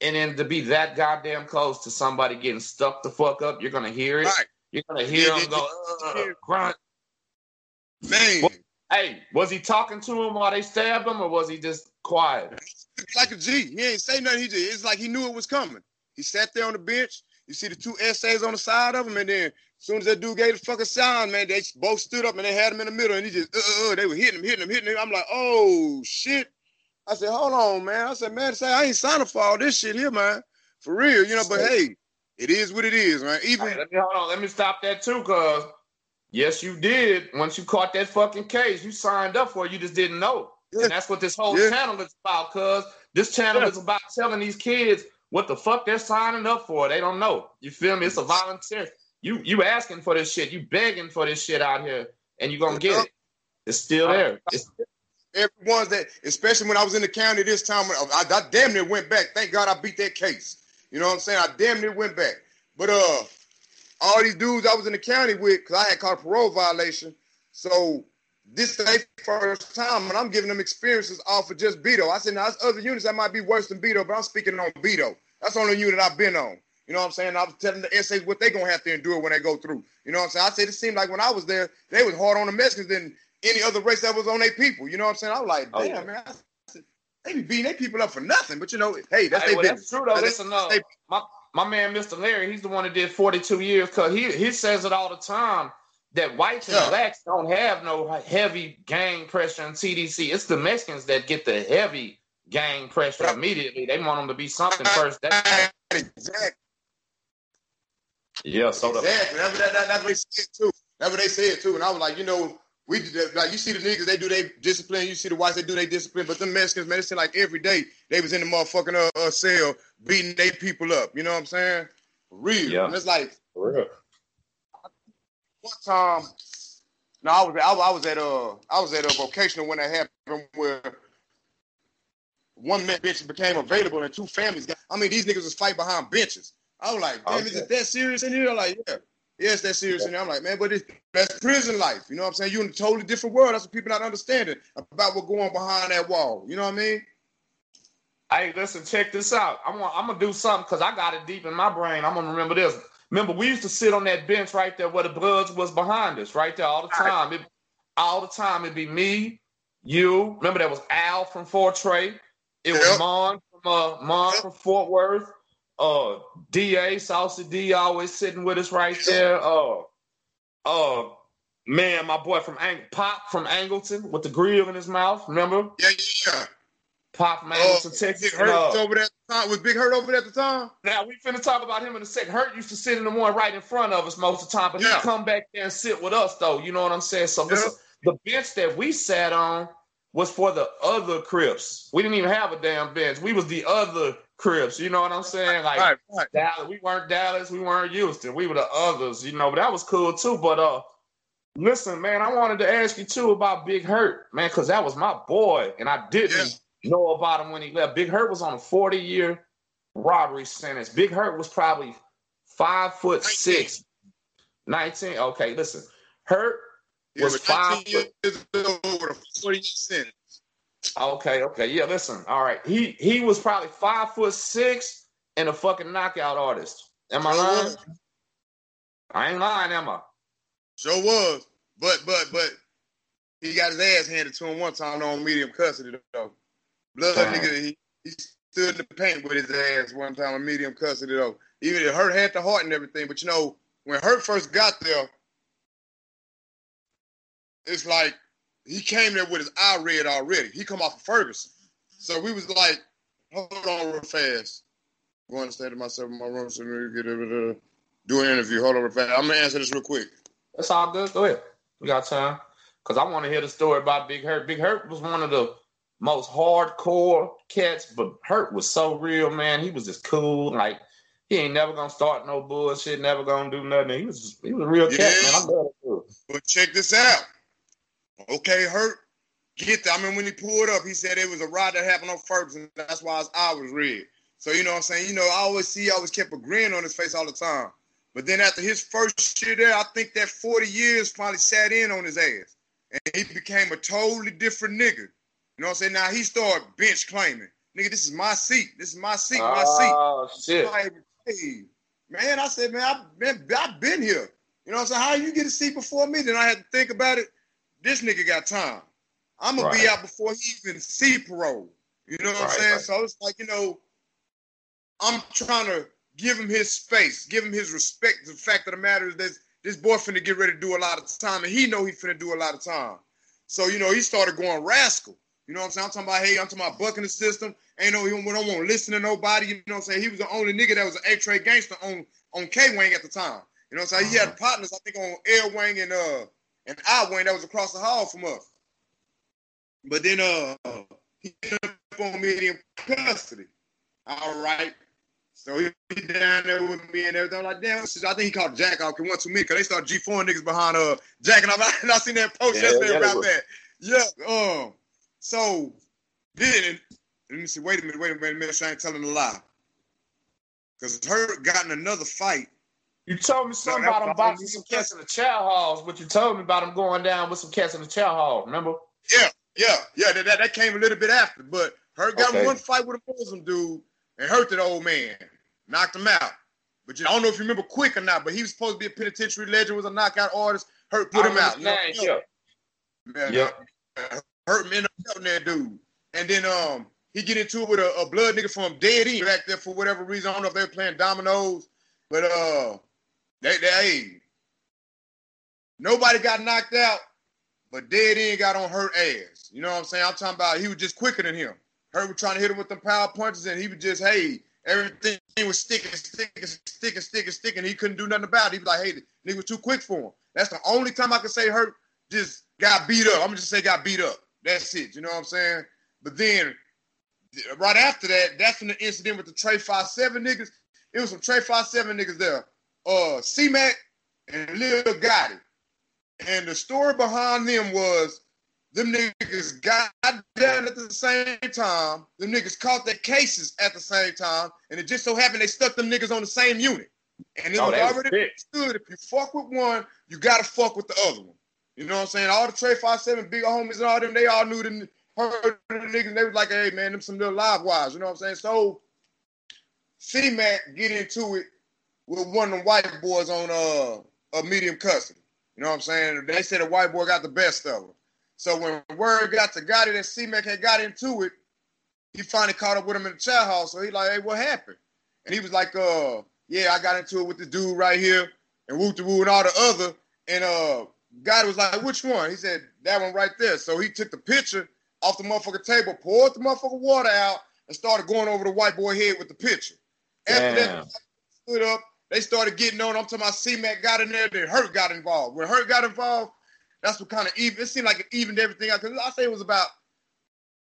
And then to be that goddamn close to somebody getting stuck the fuck up, you're gonna hear it. Right. You're gonna hear yeah, them go uh, grunt. Man, hey, was he talking to him while they stabbed him, or was he just quiet? Like a G. He ain't say nothing. He just it's like he knew it was coming. He sat there on the bench. You see the two essays on the side of him, and then as soon as that dude gave the fucking sound, man, they both stood up and they had him in the middle, and he just uh, uh, uh they were hitting him, hitting him, hitting him. I'm like, oh shit. I said, hold on, man. I said, man, say I ain't signing for all this shit here, man. For real, you know, but hey, it is what it is, man. Even let me hold on, let me stop that too, cause yes, you did. Once you caught that fucking case, you signed up for it, you just didn't know. Yeah. And that's what this whole yeah. channel is about, cuz this channel yeah. is about telling these kids what the fuck they're signing up for. They don't know. You feel me? It's a volunteer. You you asking for this shit, you begging for this shit out here, and you're gonna get it. It's still there. It's Everyone's that, especially when I was in the county this time, I, I damn near went back. Thank God I beat that case. You know what I'm saying? I damn near went back. But uh, all these dudes I was in the county with, because I had caught a parole violation. So this is their first time, and I'm giving them experiences off of just Beto. I said, now there's other units that might be worse than Beto, but I'm speaking on Beto. That's the only unit I've been on. You know what I'm saying? I was telling the essays what they're gonna have to endure when they go through. You know what I'm saying? I said it seemed like when I was there, they was hard on the Mexicans than any other race that was on their people. You know what I'm saying? I was like, damn, oh, yeah. man. they be beating their people up for nothing. But you know, hey, that's hey, well, That's true though. Listen, uh, they, my my man, Mr. Larry, he's the one that did 42 years. Cause he he says it all the time that whites and yeah. blacks don't have no heavy gang pressure in TDC. It's the Mexicans that get the heavy gang pressure immediately. They want them to be something first. That's exactly. Yeah, so exactly. That's, that, that, that's what they said too. That's what they said too. And I was like, you know, we like you see the niggas they do they discipline. You see the whites they do they discipline. But the Mexicans, man, it seemed like every day they was in the motherfucking uh, uh cell beating they people up. You know what I'm saying? For real. Yeah. And it's like For real. One time, no, I was I, I was at uh I was at a vocational when that happened where one bench became available and two families got. I mean, these niggas was fight behind benches. I was like, damn, okay. is it that serious in here? Like, yeah. Yes, that's serious. Yeah. And I'm like, man, but it's, that's prison life. You know what I'm saying? You're in a totally different world. That's what people not understanding about what going on behind that wall. You know what I mean? Hey, listen, check this out. I'm gonna, I'm gonna do something because I got it deep in my brain. I'm gonna remember this. Remember, we used to sit on that bench right there where the Bloods was behind us, right there all the time. It, all the time, it'd be me, you. Remember, that was Al from Fort Trey. It yep. was Mon from uh, Mon yep. from Fort Worth uh DA, Saucy D always sitting with us right there. Uh uh man, my boy from Ang- Pop from Angleton with the grill in his mouth, remember? Yeah, yeah. Yeah. Pop from Angleton, uh, Texas. Big Hurt uh, over there time. Was Big Hurt over there at the time? Now we finna talk about him in a second. Hurt used to sit in the one right in front of us most of the time, but yeah. he'd come back there and sit with us though. You know what I'm saying? So yeah. the bench that we sat on was for the other Crips. We didn't even have a damn bench. We was the other Crips. You know what I'm saying? Like right, right. Dallas, we weren't Dallas, we weren't Houston, we were the others. You know, but that was cool too. But uh, listen, man, I wanted to ask you too about Big Hurt, man, because that was my boy, and I didn't yeah. Know about him when he left. Big Hurt was on a 40 year robbery sentence. Big Hurt was probably five foot 19. six. 19. Okay, listen. Hurt was yeah, five foot. Years over 40 sentence. Okay, okay. Yeah, listen. All right. He he was probably five foot six and a fucking knockout artist. Am I lying? I ain't lying, am I? Sure was. But but but he got his ass handed to him one time on medium custody though. Blood Damn. nigga, he, he stood in the paint with his ass one time A medium custody though. Even it hurt had the heart and everything, but you know, when Hurt first got there, it's like he came there with his eye red already. He come off of Ferguson. So we was like, hold on real fast. I'm going to stay to myself in my room so we get to do an interview. Hold on real fast. I'm gonna answer this real quick. That's all good. Go ahead. We got time. Cause I want to hear the story about Big Hurt. Big Hurt was one of the most hardcore cats, but Hurt was so real, man. He was just cool. Like he ain't never gonna start no bullshit, never gonna do nothing. He was he was a real yeah. cat, man. I love it. But check this out. Okay, hurt. Get that. I mean, when he pulled up, he said it was a ride that happened on Ferguson. And that's why his eye was red. So you know what I'm saying? You know, I always see, I always kept a grin on his face all the time. But then after his first year there, I think that 40 years finally sat in on his ass. And he became a totally different nigga. You know what I'm saying? Now he started bench claiming. Nigga, this is my seat. This is my seat, my seat. oh, seat. shit. Like, hey, man, I said, man, I've been, I've been here. You know what I'm saying? How you get a seat before me? Then I had to think about it this nigga got time. I'm gonna be out before he even see parole. You know what right, I'm saying? Right. So it's like, you know, I'm trying to give him his space, give him his respect. The fact of the matter is that this boy finna get ready to do a lot of time, and he know he finna do a lot of time. So, you know, he started going rascal. You know what I'm saying? I'm talking about, hey, I'm talking about bucking the system. Ain't no, he don't want to listen to nobody. You know what I'm saying? He was the only nigga that was an Eight-Trey gangster on, on K-Wing at the time. You know what I'm saying? He had uh-huh. partners, I think, on L Wing and uh and I went that was across the hall from us. But then uh he up on me in custody. All right. So he down there with me and everything. I'm like, damn, I think he called Jack off because one too many because they started G4 niggas behind uh Jack and I and I seen that post yeah, yesterday yeah, about that. Yeah. Um so then let me see, wait a minute, wait a minute, minute, I ain't telling a lie. Cause her got in another fight you told me something about him boxing some cats in the chow halls, but you told me about him going down with some cats in the chow hall, remember? Yeah, yeah, yeah. That, that, that came a little bit after, but Hurt got okay. one fight with a Muslim dude and hurt the old man, knocked him out. But you, I don't know if you remember quick or not, but he was supposed to be a penitentiary legend, was a knockout artist. Hurt put him out. Yeah. Yeah. yeah. Hurt ended up that dude. And then um he get into it with a, a blood nigga from Dead End back there for whatever reason. I don't know if they were playing dominoes, but uh they, they, hey, nobody got knocked out, but Dead End got on Hurt ass. You know what I'm saying? I'm talking about he was just quicker than him. Hurt was trying to hit him with the power punches, and he was just, hey, everything he was sticking, sticking, sticking, sticking, sticking. He couldn't do nothing about it. He was like, hey, nigga was too quick for him. That's the only time I can say Hurt just got beat up. I'm just say got beat up. That's it. You know what I'm saying? But then right after that, that's when the incident with the Trey Five Seven niggas. It was some Trey Five Seven niggas there. Uh, C Mac and Lil Gotti. And the story behind them was them niggas got down at the same time. Them niggas caught their cases at the same time. And it just so happened they stuck them niggas on the same unit. And it oh, was already understood if you fuck with one, you gotta fuck with the other one. You know what I'm saying? All the Trey Five Seven big homies and all them, they all knew them heard the niggas, they was like, hey man, them some little live wires, you know what I'm saying? So C Mac get into it with one of the white boys on uh, a medium custody. You know what I'm saying? They said the white boy got the best of them. So when word got to Gotti that C Mac had got into it, he finally caught up with him in the chat house. So he like, hey, what happened? And he was like, uh, yeah, I got into it with the dude right here and the woo and all the other. And uh Gotti was like, which one? He said, that one right there. So he took the picture off the motherfucker table, poured the motherfucker water out, and started going over the white boy head with the picture. After Damn. that, stood up, they started getting on. I'm talking about C-Mac got in there, then Hurt got involved. When Hurt got involved, that's what kind of even, it seemed like it evened everything out. Because I say it was about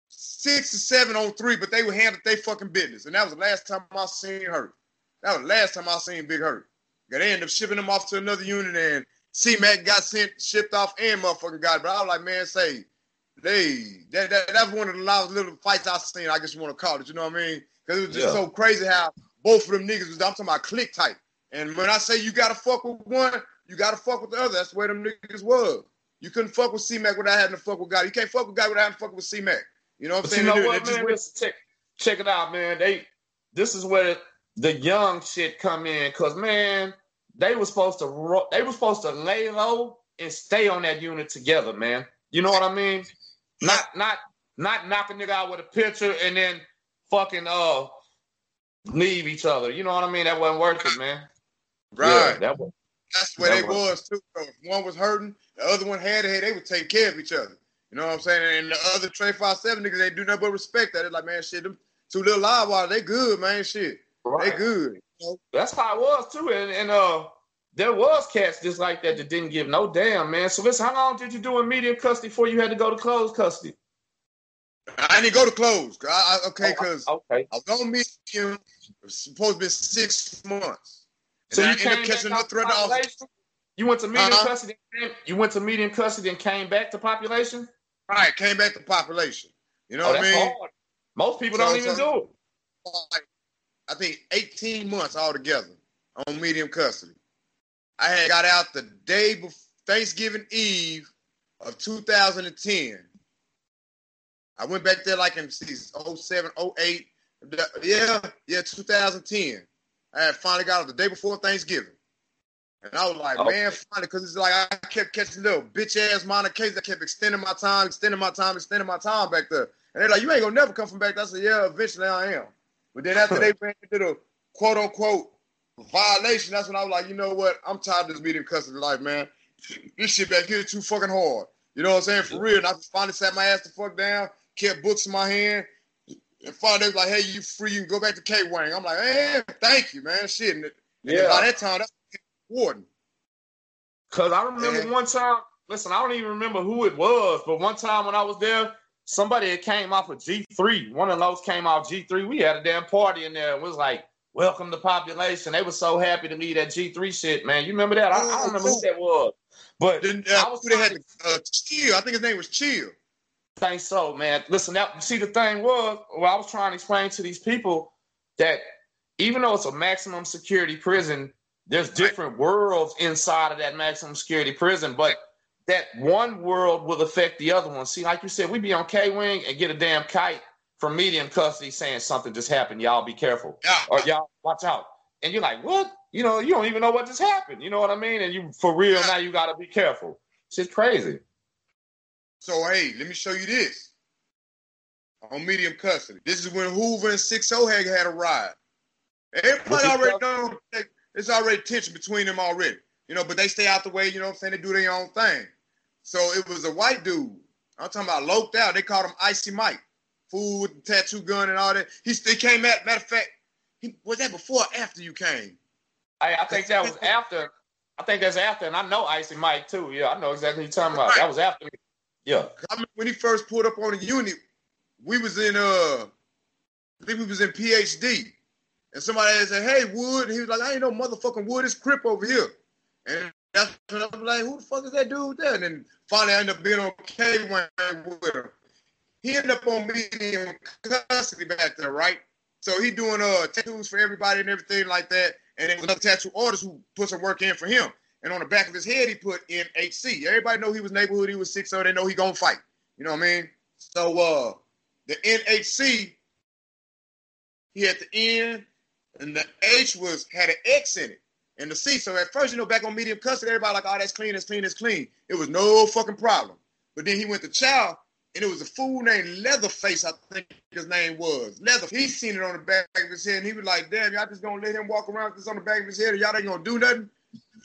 six or seven on three, but they were handle their fucking business. And that was the last time I seen Hurt. That was the last time I seen Big Hurt. They ended up shipping him off to another unit, and C-Mac got sent, shipped off, and motherfucking got. But I was like, man, say, they that, that that's one of the last little fights I've seen. I guess you want to call it. You know what I mean? Because it was just yeah. so crazy how both of them niggas was. I'm talking about click type. And when I say you gotta fuck with one, you gotta fuck with the other. That's where them niggas was. You couldn't fuck with C Mac without having to fuck with God. You can't fuck with God without having to fuck with C Mac. You know what I'm saying? You know what, man? Just check, check it out, man. They this is where the young shit come in, cause man, they were supposed to they were supposed to lay low and stay on that unit together, man. You know what I mean? Not not not knock a nigga out with a picture and then fucking uh leave each other. You know what I mean? That wasn't worth it, man. Right. Yeah, that was, That's where that they was, was too. if one was hurting, the other one had it. They would take care of each other. You know what I'm saying? And the other Trey Five Seven niggas, they do nothing but respect that. It's like, man, shit, them two little live wires, they good, man. Shit, right. they good. That's how it was too. And, and uh, there was cats just like that that didn't give no damn, man. So listen, how long did you do in medium custody before you had to go to closed custody? I didn't go to close. I, I, okay, because oh, okay. I was on medium. Supposed to be six months. So you came catching up throughout the You went to medium uh-huh. custody. You went to medium custody and came back to population. Right, came back to population. You know oh, what I mean? Hard. Most people so, don't even so, do it. Like, I think 18 months altogether on medium custody. I had got out the day before Thanksgiving Eve of 2010. I went back there like in 07, 08. Yeah, yeah, 2010. I had finally got out the day before Thanksgiving. And I was like, okay. man, finally, because it's like I kept catching little bitch ass minor cases. I kept extending my time, extending my time, extending my time back there. And they're like, you ain't gonna never come from back there. I said, yeah, eventually I am. But then after they went into the quote unquote violation, that's when I was like, you know what? I'm tired of this medium custody life, man. This shit back here is too fucking hard. You know what I'm saying? For real. And I finally sat my ass the fuck down, kept books in my hand, and finally they was like, hey, you free, you can go back to K Wang. I'm like, hey, thank you, man. Shit. And yeah. by that time, that's important. Cause I remember one time, listen, I don't even remember who it was, but one time when I was there, somebody that came off of G3. One of those came off G3. We had a damn party in there. It was like, welcome to population. They were so happy to leave that G3 shit, man. You remember that? I, I don't remember who that was. But then, uh, I was they had uh, Chill. I think his name was Chill. Think so, man. Listen, that see the thing was, well, I was trying to explain to these people that even though it's a maximum security prison, there's different right. worlds inside of that maximum security prison, but that one world will affect the other one. See, like you said, we be on K Wing and get a damn kite from medium custody saying something just happened. Y'all be careful. Yeah. Or y'all watch out. And you're like, what? You know, you don't even know what just happened. You know what I mean? And you for real yeah. now you gotta be careful. Shit's crazy. So hey, let me show you this. On medium custody. This is when Hoover and Six O had had a ride. Everybody already know it's already tension between them already. You know, but they stay out the way, you know what I'm saying? They do their own thing. So it was a white dude. I'm talking about loped out. They called him Icy Mike fool with the tattoo gun and all that. He, he came at matter of fact, he, was that before or after you came? I, I think that was after. I think that's after, and I know Icy Mike too. Yeah, I know exactly what you're talking about. Right. That was after me. Yeah. I mean, when he first pulled up on the unit, we was in uh, I think we was in PhD, and somebody said, "Hey, Wood," and he was like, "I ain't no motherfucking Wood. It's Crip over here," and that's when I'm like, "Who the fuck is that dude there?" And then finally, I ended up being Wayne with him. He ended up on medium custody back there, right? So he doing uh tattoos for everybody and everything like that. And then another tattoo artist who put some work in for him. And on the back of his head, he put NHC. Everybody know he was neighborhood. He was six, so they know he gonna fight. You know what I mean? So uh, the NHC, he had the N, and the H was had an X in it, and the C. So at first, you know, back on medium custody, everybody like, oh, that's clean, that's clean, that's clean. It was no fucking problem. But then he went to chow, and it was a fool named Leatherface, I think his name was. Leather. He seen it on the back of his head, and he was like, damn, y'all just gonna let him walk around with this on the back of his head, and y'all ain't gonna do nothing?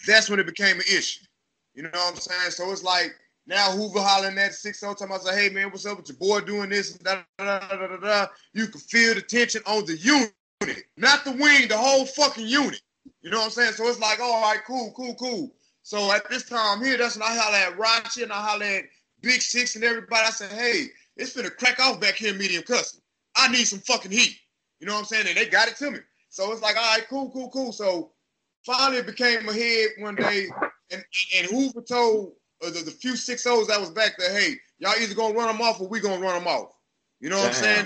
That's when it became an issue. You know what I'm saying? So it's like now Hoover hollering at six all time. I say, hey man, what's up with your boy doing this? Da, da, da, da, da, You can feel the tension on the unit, not the wing, the whole fucking unit. You know what I'm saying? So it's like, all right, cool, cool, cool. So at this time here, that's when I holler at Rachi and I holler at Big Six and everybody. I said, hey, it's finna crack off back here medium custody. I need some fucking heat. You know what I'm saying? And they got it to me. So it's like, all right, cool, cool, cool. So finally it became a head one day, and, and Hoover told uh, the, the few six O's that was back there, hey, y'all either gonna run them off or we gonna run them off. You know what Damn. I'm saying?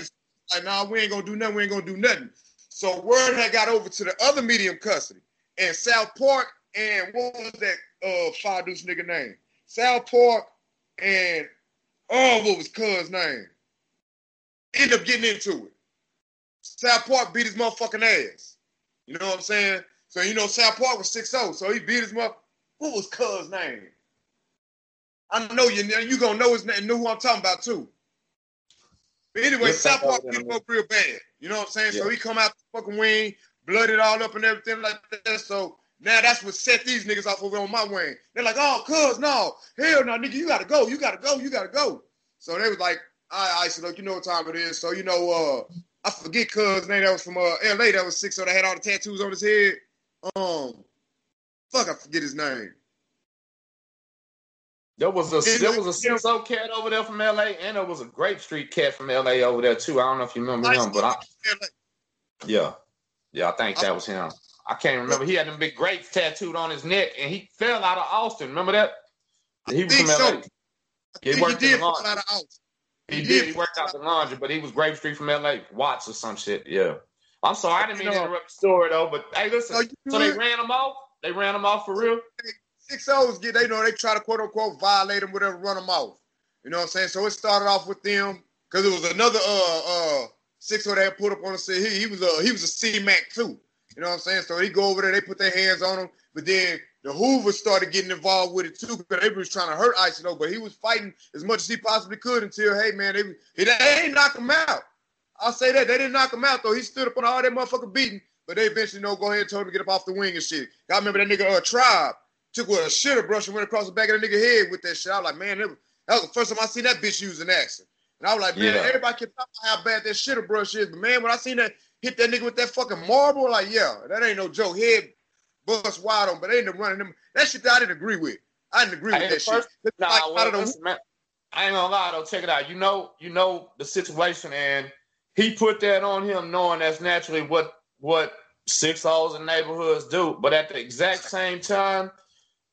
Like, nah, we ain't gonna do nothing. We ain't gonna do nothing. So word had got over to the other medium custody, and South Park and what was that uh five deuce nigga name? South Park and oh, what was Cuz name? End up getting into it. South Park beat his motherfucking ass. You know what I'm saying? So you know South Park was 6-0, so he beat his mother. What was Cuz name? I know you you gonna know his name, know who I'm talking about too. But anyway, South Park beat him up real bad. You know what I'm saying? Yeah. So he come out the fucking wing, blooded all up and everything like that. So now that's what set these niggas off over on my wing. They're like, oh, cuz, no, hell no, nigga, you gotta go, you gotta go, you gotta go. So they was like, I, I said, look, you know what time it is. So you know, uh, I forget cuz name that was from uh, L.A. That was six, so they had all the tattoos on his head. Um, fuck, I forget his name. There was a there was a six cat over there from LA, and there was a Grape Street cat from LA over there too. I don't know if you remember him, but I, yeah, yeah, I think that was him. I can't remember. He had them big grapes tattooed on his neck, and he fell out of Austin. Remember that? He was from LA. So. He worked he in the laundry. He, he did. did. He worked out the laundry, but he was Grape Street from LA, Watts or some shit. Yeah. I'm sorry, I didn't mean to interrupt the story though. But hey, listen. so they ran him off. They ran him off for real. Six O's get they know they try to quote unquote violate them, whatever, run them off. You know what I'm saying? So it started off with them because it was another uh uh six O that put up on the city. He, he was a he was a C Mac too. You know what I'm saying? So he go over there, they put their hands on him, but then the Hoover started getting involved with it too because they was trying to hurt Isidore, but he was fighting as much as he possibly could until, hey man, they, they ain't knock him out. I'll say that they didn't knock him out though. He stood up on all that motherfucker beating, but they eventually you know go ahead and told him to get up off the wing and shit. I remember that nigga uh, Tribe took with a shitter brush and went across the back of the nigga head with that shit. I was like, man, that was the first time I seen that bitch use an accent. And I was like, man, yeah. everybody can talk about how bad that shitter brush is, but man, when I seen that hit that nigga with that fucking marble, like, yeah, that ain't no joke. Head bust wide on, but they ain't running them. That shit that I didn't agree with. I didn't agree with that first, shit. Nah, like, well, listen, man, I ain't gonna lie though. Check it out. You know, you know the situation, and he put that on him, knowing that's naturally what what six holes in neighborhoods do. But at the exact same time,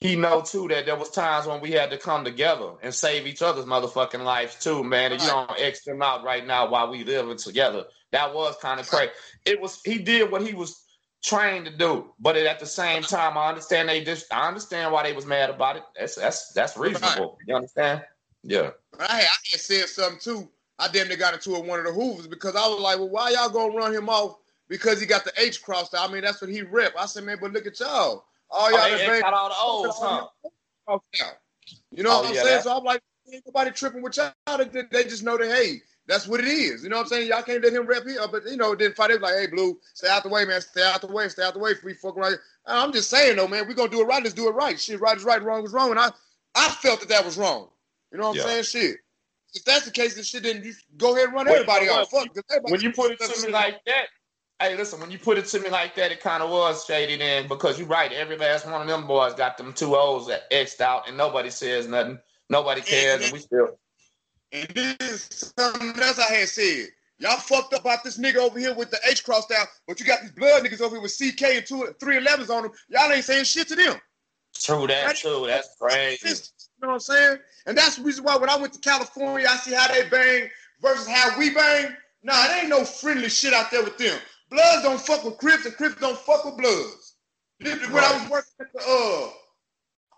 he know too that there was times when we had to come together and save each other's motherfucking lives too, man. And you don't X them out right now while we living together. That was kind of crazy. It was he did what he was trained to do, but at the same time, I understand they just I understand why they was mad about it. That's that's that's reasonable. You understand? Yeah. I, I had said something too. I damn near got into it one of the Hoovers because I was like, well, why y'all gonna run him off because he got the H crossed out? I mean, that's what he rep. I said, man, but look at y'all. All y'all oh, they got all the O's, huh? You know oh, what I'm yeah, saying? So I'm like, ain't nobody tripping with y'all. They, they just know that hey, that's what it is. You know what I'm saying? Y'all can't let him rep here, but you know, then fight it like, hey, Blue, stay out the way, man. Stay out the way, stay out the way. Free fuck right. I'm just saying though, man, we gonna do it right. Let's do it right. Shit, right is right, wrong is wrong. And I, I felt that that was wrong. You know what I'm saying? Shit. If that's the case, then shit, then you go ahead and run everybody off. Fuck. When you put it to me like that, Hey, listen, when you put it to me like that, it kind of was shady then because you're right. Every last one of them boys got them two O's that X'd out and nobody says nothing. Nobody cares, and we still. And this something else I had said. Y'all fucked up about this nigga over here with the H crossed out, but you got these blood niggas over here with CK and two, 311s on them. Y'all ain't saying shit to them. True that, true. That's crazy. You know what I'm saying? And that's the reason why when I went to California, I see how they bang versus how we bang. Nah, it ain't no friendly shit out there with them. Bloods don't fuck with Crips, and Crips don't fuck with Bloods. When right. I was working at the uh,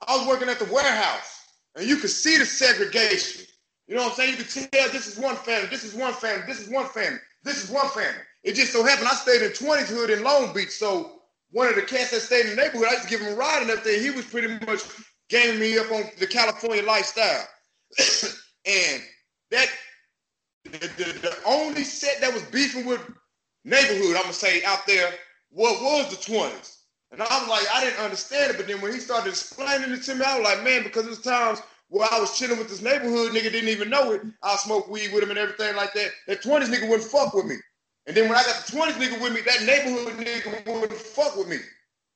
I was working at the warehouse, and you could see the segregation. You know what I'm saying? You could tell this is one family, this is one family, this is one family, this is one family. It just so happened I stayed in 20th Hood in Long Beach, so one of the cats that stayed in the neighborhood, I used to give him a ride and everything. He was pretty much gaming me up on the California lifestyle. and that the, the, the, only set that was beefing with neighborhood, I'm gonna say out there, what was the 20s. And I'm like, I didn't understand it, but then when he started explaining it to me, I was like, man, because there's times where I was chilling with this neighborhood nigga, didn't even know it. I smoked weed with him and everything like that. That 20s nigga wouldn't fuck with me. And then when I got the 20s nigga with me, that neighborhood nigga wouldn't fuck with me.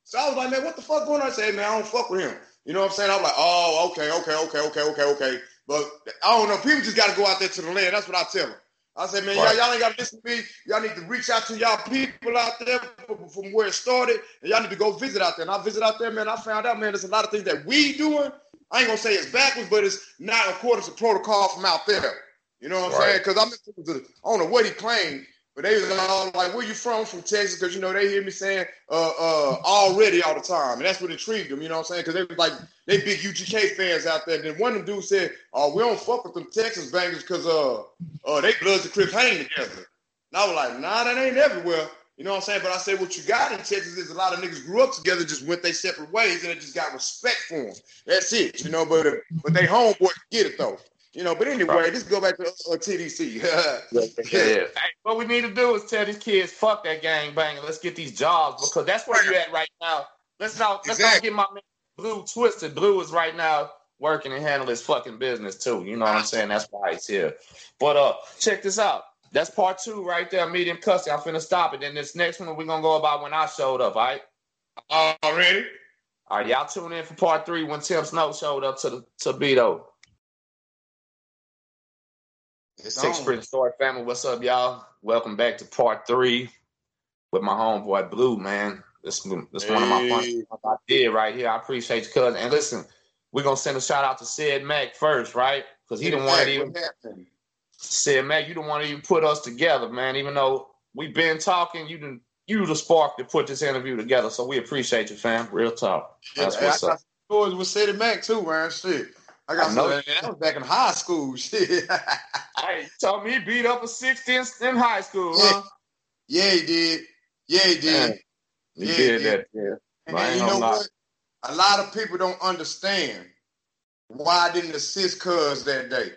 So I was like, man, what the fuck going on? I said, man, I don't fuck with him. You know what I'm saying? I'm like, oh, okay, okay, okay, okay, okay, okay. But I don't know. People just got to go out there to the land. That's what I tell them. I said, man, right. y'all, y'all ain't got to listen to me. Y'all need to reach out to y'all people out there from, from where it started, and y'all need to go visit out there. And I visit out there, man. I found out, man, there's a lot of things that we doing. I ain't gonna say it's backwards, but it's not according to protocol from out there. You know what I'm right. saying? Because I'm, I don't know what he claimed, but they was all like, "Where you from?" From Texas, because you know they hear me saying uh, uh, already all the time, and that's what intrigued them. You know what I'm saying? Because they was like they big UGK fans out there. And then one of them dudes said, "Oh, we don't fuck with them Texas bangers because uh, uh, they Bloods and Crips hang together." And I was like, "Nah, that ain't everywhere." You know what I'm saying? But I say what you got in Texas is a lot of niggas grew up together, just went their separate ways, and they just got respect for them. That's it, you know. But but they homeboy get it though. You know, but anyway, right. just go back to uh, TDC. yeah. Hey, what we need to do is tell these kids, fuck that gang banging. Let's get these jobs because that's where you're at right now. Let's not let's exactly. not get my man Blue twisted. Blue is right now working and handling his fucking business too. You know what I'm saying? That's why he's here. But uh, check this out. That's part two right there, medium custody. I'm finna stop it. Then this next one we're gonna go about when I showed up, all right? Already? All right, y'all tune in for part three when Tim Sno showed up to the to Beto. Six Prison Story family, what's up, y'all? Welcome back to part three with my homeboy Blue, man. This, this hey. one of my fun I did right here. I appreciate you, cousin. And listen, we're gonna send a shout out to Sid Mack first, right? Because he didn't want to even Sid Mack, you don't want to even put us together, man. Even though we've been talking, you didn't you the spark to put this interview together. So we appreciate you, fam. Real talk. That's yeah, what's I up. Stories with Sid Mack too, man. Shit. I got I some, that was back in high school. Shit. hey, told me he beat up a 60 in, in high school, yeah. huh? Yeah, he did. Yeah, he did. Man, he yeah, did, that, yeah. And you know what? A lot of people don't understand why I didn't assist Cuz that day.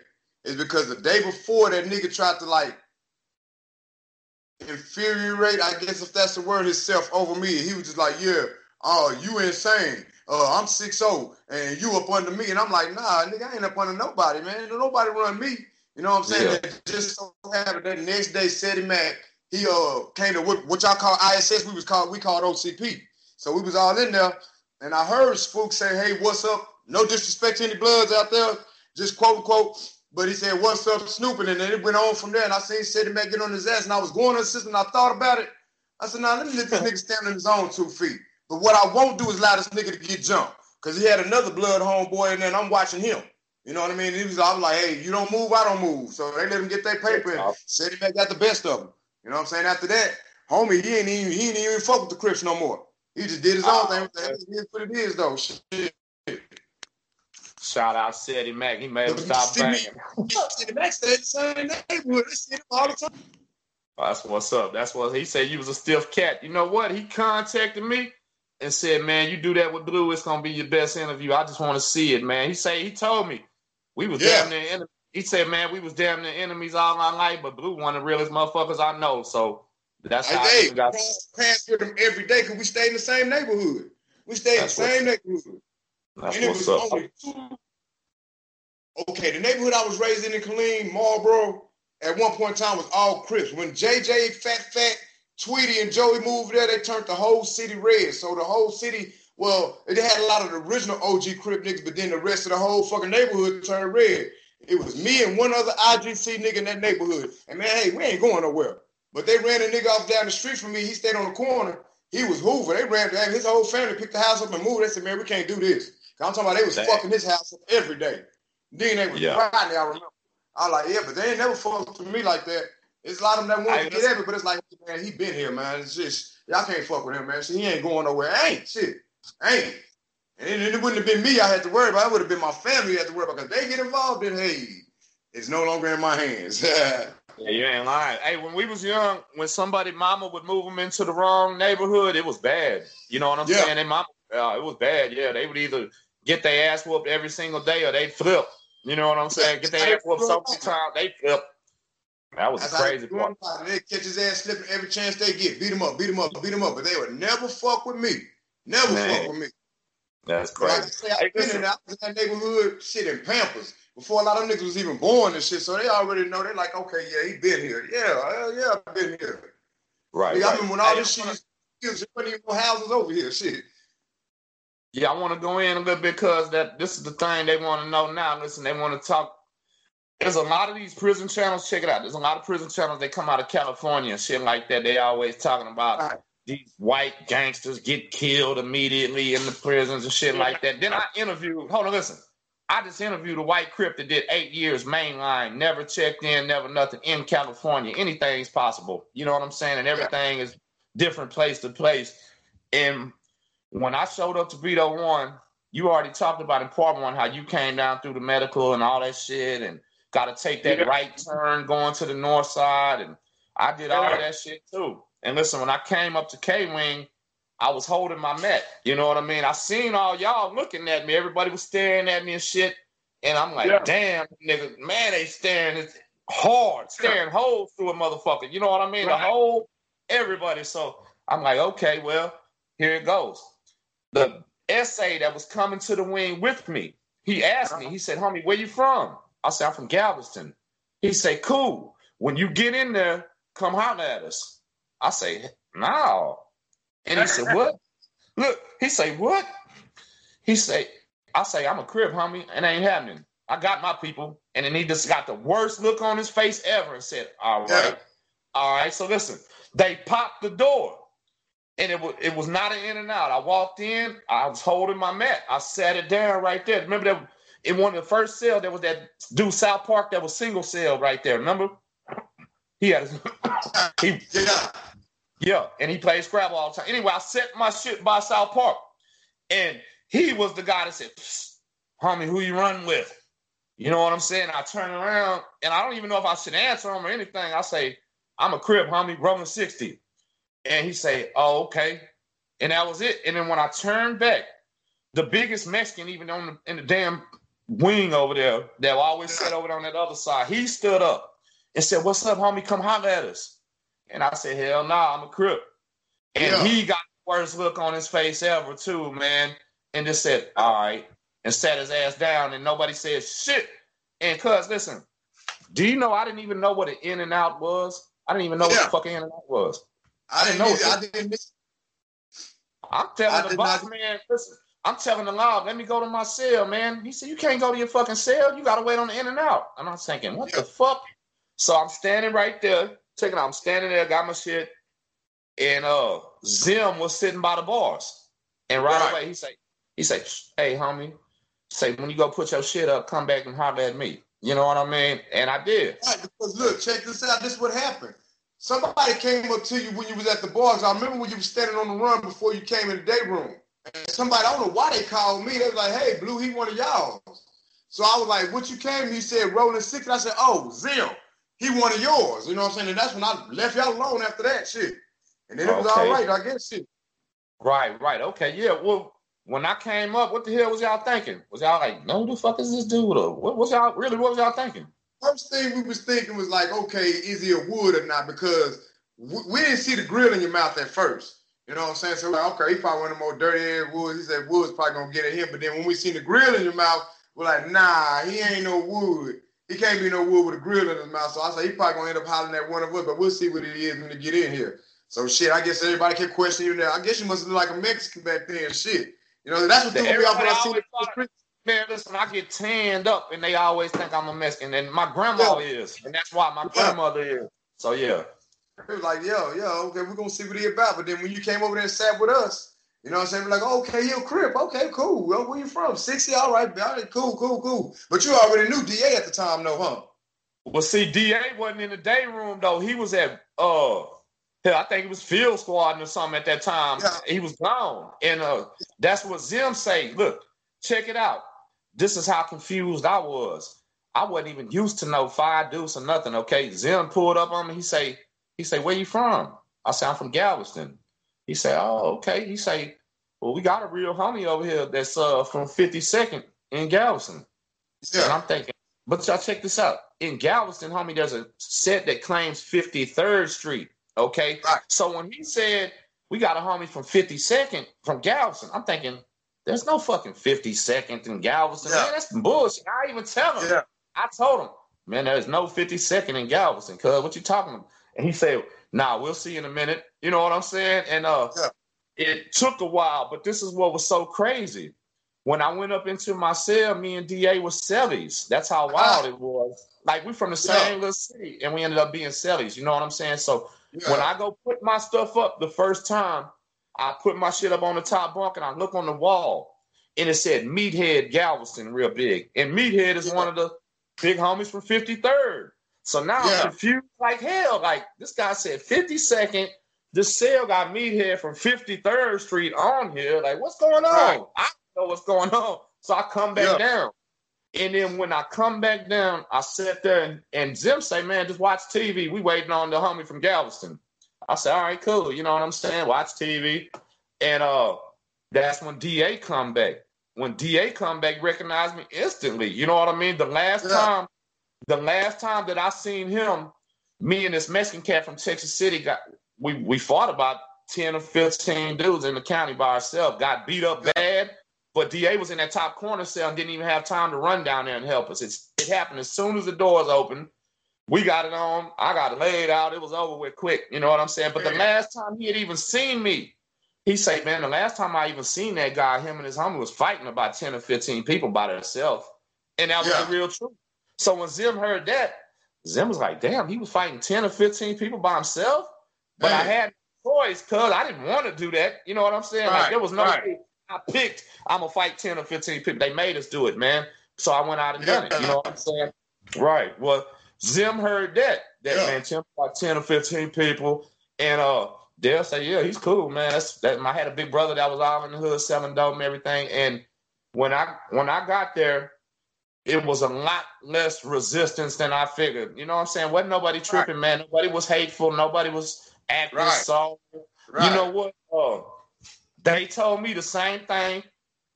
It's because the day before that nigga tried to like infuriate, I guess if that's the word, himself over me. He was just like, yeah, oh, you insane uh, I'm 6'0 and you up under me. And I'm like, nah, nigga, I ain't up under nobody, man. Nobody run me. You know what I'm saying? Yeah. Just so happened that next day, Seti Mac, he uh came to what, what y'all call ISS, we was called we called OCP. So we was all in there, and I heard Spook say, hey, what's up? No disrespect to any bloods out there, just quote unquote. But he said, what's up, snooping? And then it went on from there. And I seen Seti Mac get on his ass, and I was going to the system, and I thought about it. I said, nah, let me let this nigga stand on his own two feet. But what I won't do is allow this nigga to get jumped. Cause he had another blood homeboy and then I'm watching him. You know what I mean? He was, I was like, hey, you don't move, I don't move. So they let him get their paper and said he got the best of them. You know what I'm saying? After that, homie, he ain't even he ain't even fuck with the Crips no more. He just did his own thing. It is what it is though. Shit. Shout out City Mac. He made him stop banging. City Mac stayed in the same neighborhood. I see him all the time. That's what's up. That's what he said. You was a stiff cat. You know what? He contacted me and said, "Man, you do that with Blue, it's gonna be your best interview. I just want to see it, man." He say he told me we was yeah. damn near enemies. He said, "Man, we was damn near enemies all our life, but Blue one of the realest motherfuckers I know." So that's how hey, I got pass with him every day because we stayed in the same neighborhood. We stayed in the same neighborhood. That's and what's up. Two, okay, the neighborhood I was raised in in Killeen, Marlboro, at one point in time was all Crips. When JJ Fat Fat Tweety and Joey moved there, they turned the whole city red. So the whole city, well, they had a lot of the original OG Crip niggas, but then the rest of the whole fucking neighborhood turned red. It was me and one other IGC nigga in that neighborhood. And man, hey, we ain't going nowhere. But they ran a nigga off down the street from me. He stayed on the corner. He was Hoover. They ran his whole family picked the house up and moved. They said, man, we can't do this. I'm talking about they was Dang. fucking his house up every day. Then they was yeah. riding, I remember. I was like, yeah, but they ain't never fucked with me like that. It's a lot of them that want to get at me, but it's like, man, he been here, man. It's just y'all can't fuck with him, man. So he ain't going nowhere. Ain't shit. Ain't. And it, it, wouldn't have been me I had to worry about. It would have been my family I had to worry about because they get involved in hey, it's no longer in my hands. yeah, you ain't lying. Hey, when we was young, when somebody mama would move them into the wrong neighborhood, it was bad. You know what I'm yeah. saying? And mama, uh, it was bad. Yeah, they would either get their ass whooped every single day or they flip. You know what I'm saying? Get their ass whooped so many times, they flip. That was That's crazy part. They catch his ass slipping every chance they get. Beat him up, beat him up, beat him up. But they would never fuck with me. Never Man. fuck with me. That's crazy. Like I say, I've been in, in that neighborhood shit in Pampers before a lot of niggas was even born and shit. So they already know. They're like, okay, yeah, he been here. Yeah, hell yeah, I've been here. Right. Like, right. I mean, when all this shit is, there wasn't even no houses over here. Shit. Yeah, I want to go in a little bit because that this is the thing they want to know now. Listen, they want to talk. There's a lot of these prison channels. Check it out. There's a lot of prison channels. They come out of California and shit like that. They always talking about right. these white gangsters get killed immediately in the prisons and shit like that. Then I interviewed. Hold on, listen. I just interviewed a white crip that did eight years mainline, never checked in, never nothing in California. Anything's possible. You know what I'm saying? And everything is different place to place. And when I showed up to Beto One, you already talked about in part one how you came down through the medical and all that shit and got to take that yeah. right turn going to the north side. And I did all that shit too. And listen, when I came up to K Wing, I was holding my Met. You know what I mean? I seen all y'all looking at me. Everybody was staring at me and shit. And I'm like, yeah. damn, nigga, man, they staring it's hard, staring holes through a motherfucker. You know what I mean? Right. The whole everybody. So I'm like, okay, well, here it goes the essay that was coming to the wing with me. He asked me, uh-huh. he said, homie, where you from? I said, I'm from Galveston. He said, cool. When you get in there, come holler at us. I say, no. And he said, what? Look, he say, what? He say, I say, I'm a crip, homie, and ain't happening. I got my people. And then he just got the worst look on his face ever and said, all right. All right. So listen, they popped the door and it was it was not an in and out. I walked in, I was holding my mat, I sat it down right there. Remember that in one of the first cell there was that dude South Park that was single cell right there. Remember? He had his, he yeah yeah, and he played Scrabble all the time. Anyway, I set my shit by South Park, and he was the guy that said, "Homie, who you running with?" You know what I'm saying? I turn around and I don't even know if I should answer him or anything. I say, "I'm a crip, homie, rolling 60." And he say, "Oh, okay," and that was it. And then when I turned back, the biggest Mexican, even on the, in the damn wing over there, that always sat over on that other side, he stood up and said, "What's up, homie? Come holler at us." And I said, "Hell no, nah, I'm a crip." And yeah. he got the worst look on his face ever, too, man. And just said, "All right," and sat his ass down, and nobody said shit. And cuz, listen, do you know I didn't even know what an in and out was? I didn't even know yeah. what the fucking in and out was. I didn't know. I didn't miss. I'm telling the boss not... man, listen. I'm telling the law, let me go to my cell, man. He said, You can't go to your fucking cell. You gotta wait on the in and out. And I'm thinking, what the fuck? So I'm standing right there, checking out. I'm standing there, got my shit, and uh Zim was sitting by the bars. And right, right. away he say, he say, Hey homie, say when you go put your shit up, come back and holler at me. You know what I mean? And I did. Right, because look, check this out. This is what happened. Somebody came up to you when you was at the bars. I remember when you was standing on the run before you came in the day room. And somebody, I don't know why they called me. They was like, hey, Blue, he one of y'all. So I was like, what you came? He said, rolling six. And I said, oh, Zim, he one of yours. You know what I'm saying? And that's when I left y'all alone after that shit. And then it was okay. all right, I guess shit. Right, right. Okay, yeah. Well, when I came up, what the hell was y'all thinking? Was y'all like, no, the fuck is this dude? Or what was y'all really? What was y'all thinking? first thing we was thinking was like, okay, is he a wood or not? Because we didn't see the grill in your mouth at first. You know what I'm saying? So like, okay, he probably one of the more dirty ass woods. He said wood's probably gonna get at him. But then when we seen the grill in your mouth, we're like, nah, he ain't no wood. He can't be no wood with a grill in his mouth. So I said he probably gonna end up hollering at one of us, but we'll see what it is when he get in here. So shit, I guess everybody kept questioning you there. I guess you must look like a Mexican back then. Shit. You know, that's what threw me off when I see the Man, listen, I get tanned up and they always think I'm a Mexican. And my grandma yeah. is. And that's why my grandmother is. So yeah. It was like, yo, yo, okay, we're gonna see what he about. But then when you came over there and sat with us, you know what I'm saying? We're like, okay, you Crip. Okay, cool. Well, where you from? 60, all right, all right, cool, cool, cool. But you already knew DA at the time, no, huh? Well, see, DA wasn't in the day room though. He was at uh I think it was field squad or something at that time. Yeah. He was gone. And uh that's what Zim say. Look, check it out. This is how confused I was. I wasn't even used to no five deuce or nothing. Okay. Zim pulled up on me. He say, he say, where you from? I say, I'm from Galveston. He say, oh, okay. He say, well, we got a real homie over here that's uh from 52nd in Galveston. Yeah. And I'm thinking, but y'all check this out. In Galveston, homie, there's a set that claims 53rd Street. Okay. Right. So when he said we got a homie from 52nd from Galveston, I'm thinking, there's no fucking 52nd in Galveston. Yeah. Man, that's bullshit. I even tell him. Yeah. I told him, man, there's no 52nd in Galveston, cuz what you talking about? And he said, nah, we'll see in a minute. You know what I'm saying? And uh yeah. it took a while, but this is what was so crazy. When I went up into my cell, me and DA was cellies. That's how wild it was. Like we from the same yeah. little city, and we ended up being cellies. You know what I'm saying? So yeah. when I go put my stuff up the first time, I put my shit up on the top bunk and I look on the wall, and it said Meathead Galveston real big. And Meathead is one of the big homies from 53rd. So now I'm confused like hell. Like this guy said 52nd. This cell got me here from 53rd Street on here. Like, what's going on? Right. I know what's going on. So I come back down. And then when I come back down, I sit there and, and Zim say, man, just watch TV. We waiting on the homie from Galveston. I said, all right, cool. You know what I'm saying? Watch TV. And uh that's when DA come back. When DA come back, recognize me instantly. You know what I mean? The last yeah. time, the last time that I seen him, me and this Mexican cat from Texas City got we we fought about 10 or 15 dudes in the county by ourselves, got beat up bad but DA was in that top corner cell and didn't even have time to run down there and help us. It's, it happened as soon as the doors opened. We got it on. I got it laid out. It was over with quick. You know what I'm saying? But the last time he had even seen me, he said, man, the last time I even seen that guy, him and his homie was fighting about 10 or 15 people by themselves. And that was yeah. the real truth. So when Zim heard that, Zim was like, damn, he was fighting 10 or 15 people by himself. But I had no choice because I didn't want to do that. You know what I'm saying? Right. Like there was no right. I picked, I'm gonna fight 10 or 15 people. They made us do it, man. So I went out and done it. You know what I'm saying? Right. Well, Zim heard that. That yeah. man, 10, about 10 or 15 people. And uh they'll say, Yeah, he's cool, man. That's that I had a big brother that was all in the hood selling dope and everything. And when I when I got there, it was a lot less resistance than I figured. You know what I'm saying? Wasn't nobody tripping, right. man. Nobody was hateful. Nobody was acting right. soft. Right. You know what? Uh, they told me the same thing.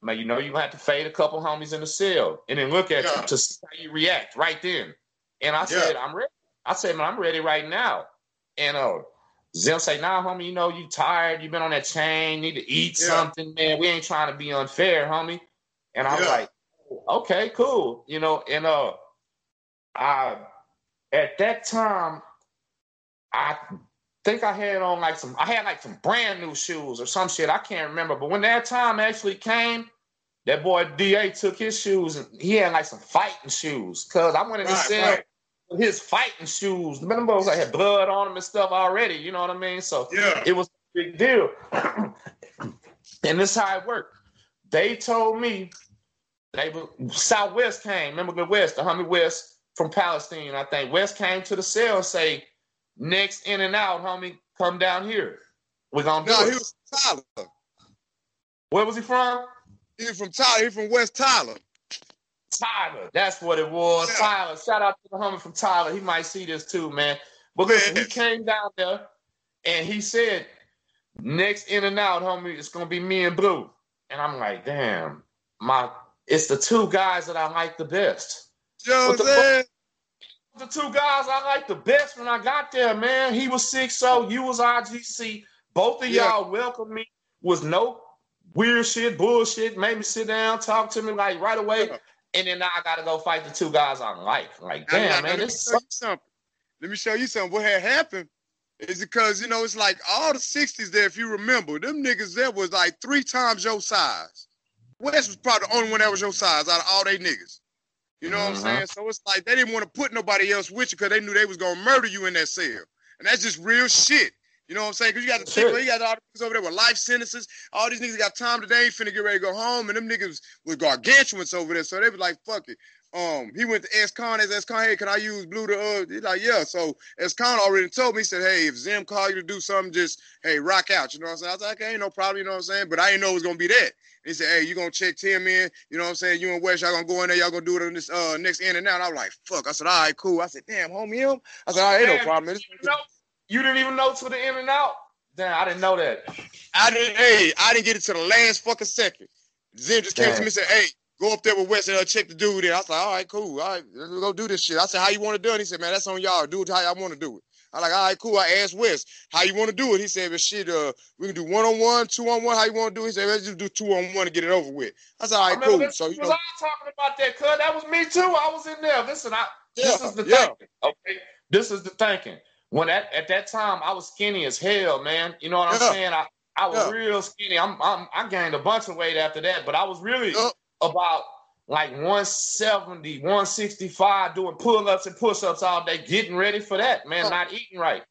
Man, you know you have to fade a couple homies in the cell and then look at yeah. you to see how you react right then. And I yeah. said, I'm ready. I said, man, I'm ready right now. And uh Zim say, nah, homie, you know, you tired, you been on that chain, need to eat yeah. something, man. We ain't trying to be unfair, homie. And I was like, okay, cool. You know, and uh I at that time I think I had on like some, I had like some brand new shoes or some shit. I can't remember. But when that time actually came, that boy DA took his shoes and he had like some fighting shoes. Cause I went in the right, cell right. with his fighting shoes. The boys like had blood on them and stuff already. You know what I mean? So yeah. it was a big deal. and this is how it worked. They told me they were Southwest came. Remember the West, the homie West from Palestine, I think. West came to the cell and say, Next in and out, homie, come down here. We're gonna do no, it. he was from Tyler. Where was he from? He from Tyler. He from West Tyler. Tyler, that's what it was. Yeah. Tyler. Shout out to the homie from Tyler. He might see this too, man. But listen, he came down there and he said, next in and out, homie, it's gonna be me and Blue. And I'm like, damn, my it's the two guys that I like the best. Jose the two guys I like the best when I got there, man. He was six so you was IGC. Both of y'all yeah. welcomed me. Was no weird shit, bullshit. Made me sit down, talk to me like right away. Yeah. And then now I gotta go fight the two guys I like. Like, damn, man, let this me show you something. Let me show you something. What had happened? is because you know it's like all the '60s there. If you remember, them niggas there was like three times your size. West was probably the only one that was your size out of all they niggas. You know what I'm Uh-huh. saying? So it's like they didn't want to put nobody else with you because they knew they was gonna murder you in that cell, and that's just real shit. You know what I'm saying? Because you got the Sure. people, you got all the niggas over there with life sentences. All these niggas got time today, finna get ready to go home, and them niggas was gargantuans over there. So they was like, "Fuck it." Um, he went to S-Con, as S-Con, hey, can I use Blue to, uh, he's like, yeah. So S-Con already told me, he said, hey, if Zim call you to do something, just, hey, rock out. You know what I'm saying? I was like, okay, ain't no problem, you know what I'm saying? But I didn't know it was going to be that. He said, hey, you going to check Tim in, you know what I'm saying? You and West, y'all going to go in there, y'all going to do it on this uh, next in and out. I was like, fuck. I said, all right, cool. I said, damn, homie, him? I said, all right, ain't no problem. man. You, know, you didn't even know to the in and out. Damn, I didn't know that. I didn't, hey, I didn't get it to the last fucking second. Zim just came to me and said, hey, go up there with West and uh, check the dude in. I was like, all right, cool. All right, let's go do this shit. I said, how you want to do it? He said, man, that's on y'all. Do it how y'all want to do it. I like, all right, cool. I asked West, how you want to do it? He said, but shit, uh, we can do one on one, two on one. How you want to do it? He said, let's just do two on one to get it over with. I said, all I cool. this So you was know, all talking about that, cuz that was me too. I was in there. Listen, I this Yeah, is the yeah. thinking. Okay. This is the thinking. When at, at that time I was skinny as hell, man. You know what I'm saying? I, I was Yeah. real skinny. I'm, I'm I gained a bunch of weight after that, but I was really Yeah. About like 170, 165 doing pull-ups and push-ups all day, getting ready for that, man, Yeah. not eating right.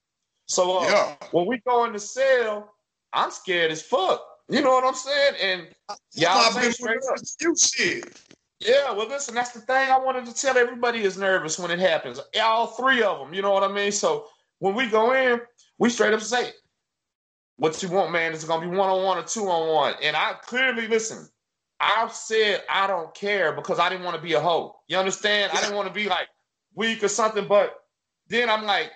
So uh, yeah. when we go in the cell, I'm scared as fuck. You know what I'm saying? And Y'all Y'all say been straight up. you shit. Yeah, well, listen, that's the thing I wanted to tell everybody is nervous when it happens. All three of them, you know what I mean? So when we go in, we straight up say, what you want, man, is it going to be one on one or two on one. And I clearly, listen, I said I don't care because I didn't want to be a hoe. You understand? I didn't want to be like weak or something, but then I'm like,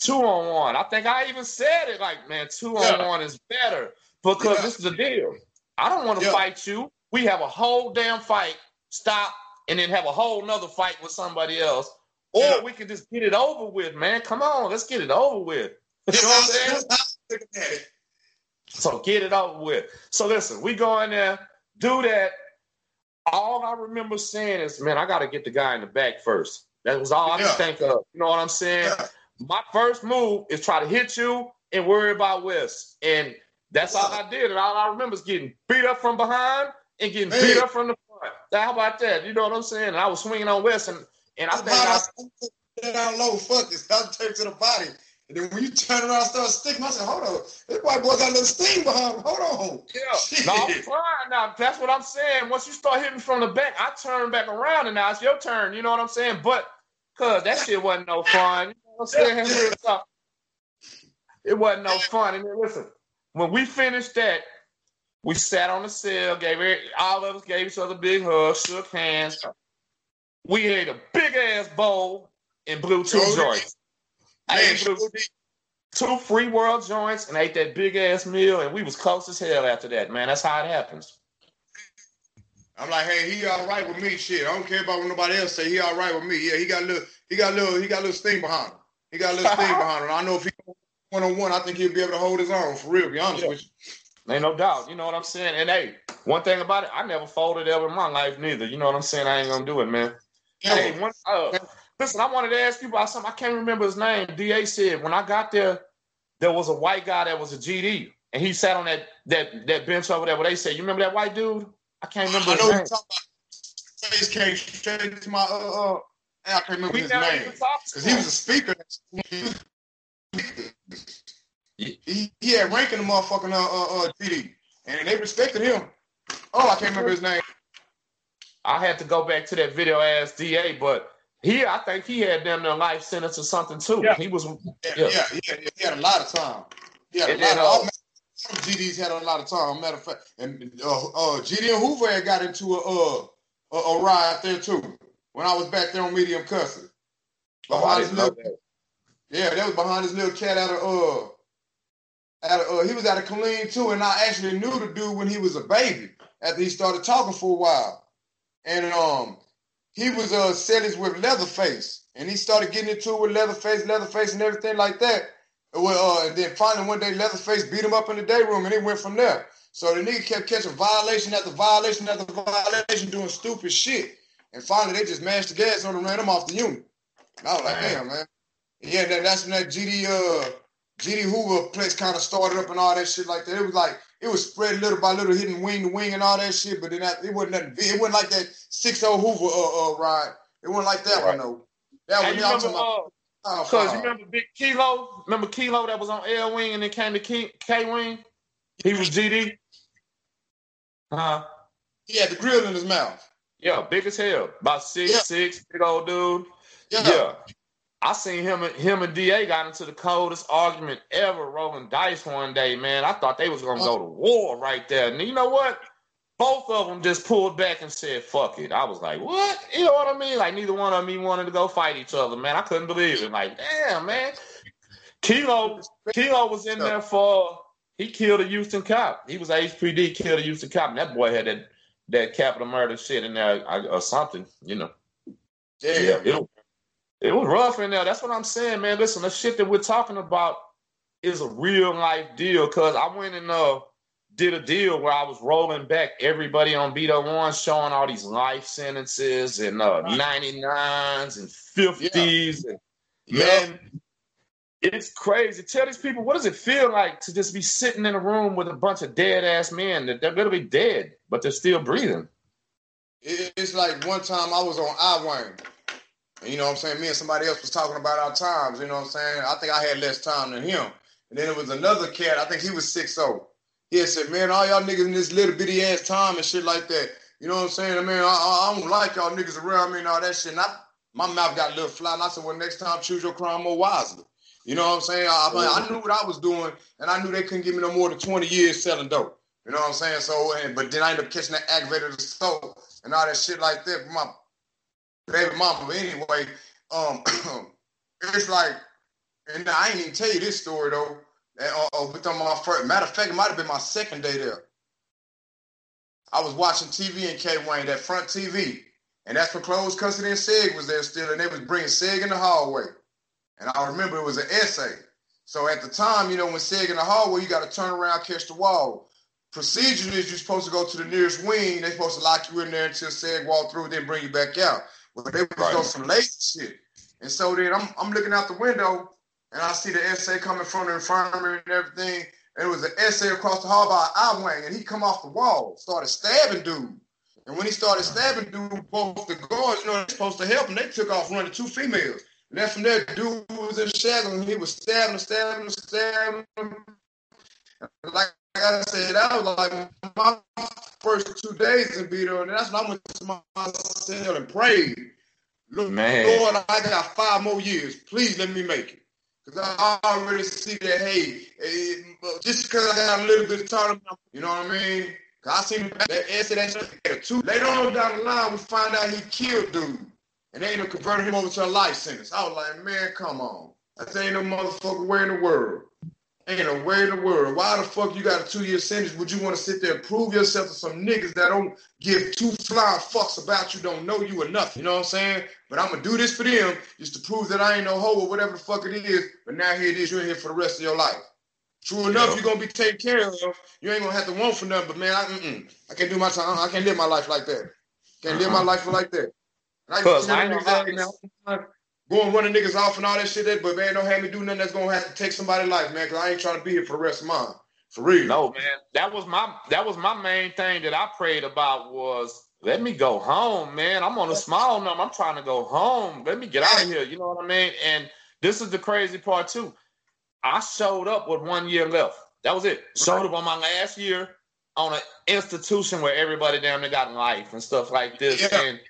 two on one. I think I even said it like, man, two on one is better because Yeah. this is the deal. I don't want to Yeah. fight you. We have a whole damn fight, stop, and then have a whole nother fight with somebody else. Or Yeah. we can just get it over with, man. Come on, let's get it over with. You know what I'm saying? So get it over with. So listen, we go in there, do that. All I remember saying is, man, I got to get the guy in the back first. That was all I could think of. You know what I'm saying? Yeah. My first move is try to hit you and worry about West. And that's all I did. And all I remember is getting beat up from behind and getting Hey. beat up from the front. How about that? You know what I'm saying? And I was swinging on West, and, and I think I, I down low, fuck this. I'll take to the body. And then when you turn around and start sticking, I said, hold on. This white boy got a little steam behind him. Hold on. Yeah. No, I'm fine now. That's what I'm saying. Once you start hitting from the back, I turn back around and now it's your turn. You know what I'm saying? But cause that shit wasn't no fun. You know what I'm saying? It wasn't no fun. And then listen, when we finished that, we sat on the cell, gave all of us gave each other a big hug, shook hands. We ate a big ass bowl and blew two joints. I Man, ate blew sure did. two free world joints and ate that big ass meal, and we was close as hell after that, man. That's how it happens. I'm like, hey, he all right with me. Shit, I don't care about what nobody else say. He all right with me. Yeah, he got a little, he got a little, he got a little steam behind him. He got a little steam behind him. I know if he one on one, I think he'll be able to hold his own for real. Be honest Yeah. with you. Ain't no doubt. You know what I'm saying? And hey, one thing about it, I never folded ever in my life neither. You know what I'm saying? I ain't gonna do it, man. Hey, one, uh, listen, I wanted to ask you about something. I can't remember his name. DA said when I got there, there was a white guy that was a GD, and he sat on that that that bench over there. Where they said, "You remember that white dude?" I can't remember I his know name. you're talking about. Face came straight to my uh uh. I can't remember We his name even talked to because he was a speaker. He, he had rank in the motherfucking uh uh, uh GD, and they respected him. Oh, I can't remember his name. I had to go back to that video as DA, but he, I think he had them their life sentence or something too. Yeah. He was, Yeah, Yeah. yeah, yeah, yeah, He had a lot of time. He had a lot then, of. uh, all GDs had a lot of time. Matter of fact, and uh, uh, GD and Hoover had got into a uh a, a ride there too when I was back there on medium cussing. oh, I Behind his didn't know little, that. yeah, that was behind his little cat out of uh. Out of, uh, he was out of Killeen too, and I actually knew the dude when he was a baby. After he started talking for a while, and um, he was uh selling with Leatherface, and he started getting into it with Leatherface, Leatherface, and everything like that. Well, uh, and then finally one day Leatherface beat him up in the day room, and he went from there. So the nigga kept catching violation after violation after violation, doing stupid shit, and finally they just mashed the gas on him, and ran him off the unit. And I was like, Damn. damn, man. Yeah, that, that's when that GD uh G.D. Hoover place kind of started up and all that shit like that. It was like it was spread little by little, hitting wing to wing and all that shit. But then that, it wasn't nothing. It wasn't like that six zero Hoover uh, uh, ride. It wasn't like that right. one though. That one. You remember, uh, Cause you remember Big Kilo? Remember Kilo that was on L Wing and then came to K, K Wing? He was GD. Huh? He had the grill in his mouth. Yeah, big as hell. About six yeah. six, big old dude. Yeah. yeah. I seen him and him and DA got into the coldest argument ever rolling dice one day, man. I thought they was gonna go to war right there. And you know what? Both of them just pulled back and said, fuck it. I was like, what? You know what I mean? Like neither one of them wanted to go fight each other, man. I couldn't believe it. Like, damn, man. Kilo Kilo was in there for he killed a Houston cop. He was HPD, killed a Houston cop, and that boy had that that capital murder shit in there or something, you know. Yeah, it, it was rough in there. That's what I'm saying, man. Listen, the shit that we're talking about is a real life deal. Cause I went and uh did a deal where I was rolling back everybody on beat Beto One, showing all these life sentences and uh, 99s and 50s. Yeah. And, man, it's crazy. Tell these people, what does it feel like to just be sitting in a room with a bunch of dead ass men that they're going to be dead, but they're still breathing? It's like one time I was on I Wing you know what I'm saying? Me and somebody else was talking about our times, you know what I'm saying? I think I had less time than him. And then it was another cat, I think he was 6 0. He had said, Man, all y'all niggas in this little bitty ass time and shit like that. You know what I'm saying? I mean, I, I don't like y'all niggas around me and all that shit. And I, my mouth got a little flat. And I said, Well, next time choose your crime more wisely. You know what I'm saying? I, I, I knew what I was doing, and I knew they couldn't give me no more than 20 years selling dope. You know what I'm saying? So, and, but then I ended up catching that aggravated assault and all that shit like that. My baby mama. But anyway, um, it's like, and I ain't even tell you this story though. And, uh, with my first, matter of fact, it might have been my second day there. I was watching TV in K Wing, that front TV, and that's for closed custody and Seg was there still, and they was bringing Seg in the hallway. And I remember it was an essay. So at the time, you know, when Seg in the hallway, you got to turn around, catch the wall. Procedure is you're supposed to go to the nearest wing. They're supposed to lock you in there until Seg walk through, then bring you back out. But they was right. on some lazy shit. And so then I'm, I'm looking out the window and I see the essay coming from the infirmary and everything. And it was an essay across the hall by I wing, and he come off the wall, started stabbing dude. And when he started stabbing dude, both the guards, you know, they're supposed to help him. They took off running two females. And then from there, dude was in shackles, and he was stabbing, stabbing, stabbing. Like I said, that was like my first two days in Beto, and that's when I went to my cell and prayed. Look, Man. Lord, I got five more years. Please let me make it. Because I already see that, hey, hey just because I got a little bit of time, you know what I mean? Cause I seen that answer that shit too. Later on down the line, we find out he killed dude. And they ended up converting him over to a life sentence. I was like, man, come on. That ain't no motherfucker way in the world. Ain't a way in the world. Why the fuck you got a two year sentence? Would you want to sit there and prove yourself to some niggas that don't give two flying fucks about you, don't know you or nothing? You know what I'm saying? But I'm gonna do this for them just to prove that I ain't no hoe or whatever the fuck it is. But now here it is, you're here for the rest of your life. True enough, yeah. you're gonna be taken care of. You ain't gonna have to want for nothing. But man, I, I can't do my time. I can't live my life like that. Can't uh-huh. live my uh-huh. life like that. I, I know going running niggas off and all that shit. That, but man, don't have me do nothing that's gonna have to take somebody's life, man. Cause I ain't trying to be here for the rest of mine. For real. No, man. That was my that was my main thing that I prayed about was let me go home, man. I'm on a small number. I'm trying to go home. Let me get out of here. You know what I mean? And this is the crazy part too. I showed up with one year left. That was it. Showed up on my last year on an institution where everybody down there got life and stuff like this. Yeah. And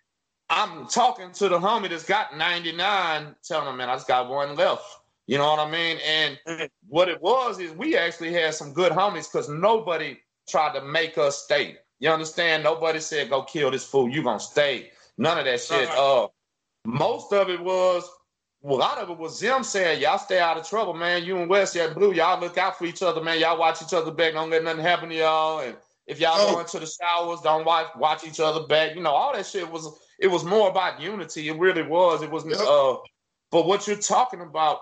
I'm talking to the homie that's got 99, telling him, man, I just got one left. You know what I mean? And what it was is we actually had some good homies because nobody tried to make us stay. You understand? Nobody said, go kill this fool. You gonna stay. None of that shit. Uh, most of it was, well, a lot of it was them saying, y'all stay out of trouble, man. You and West, yeah, Blue, y'all look out for each other, man. Y'all watch each other back. Don't let nothing happen to y'all. And if y'all oh. go into the showers, don't watch watch each other back. You know, all that shit was it was more about unity. It really was. It was. Yep. Uh, but what you're talking about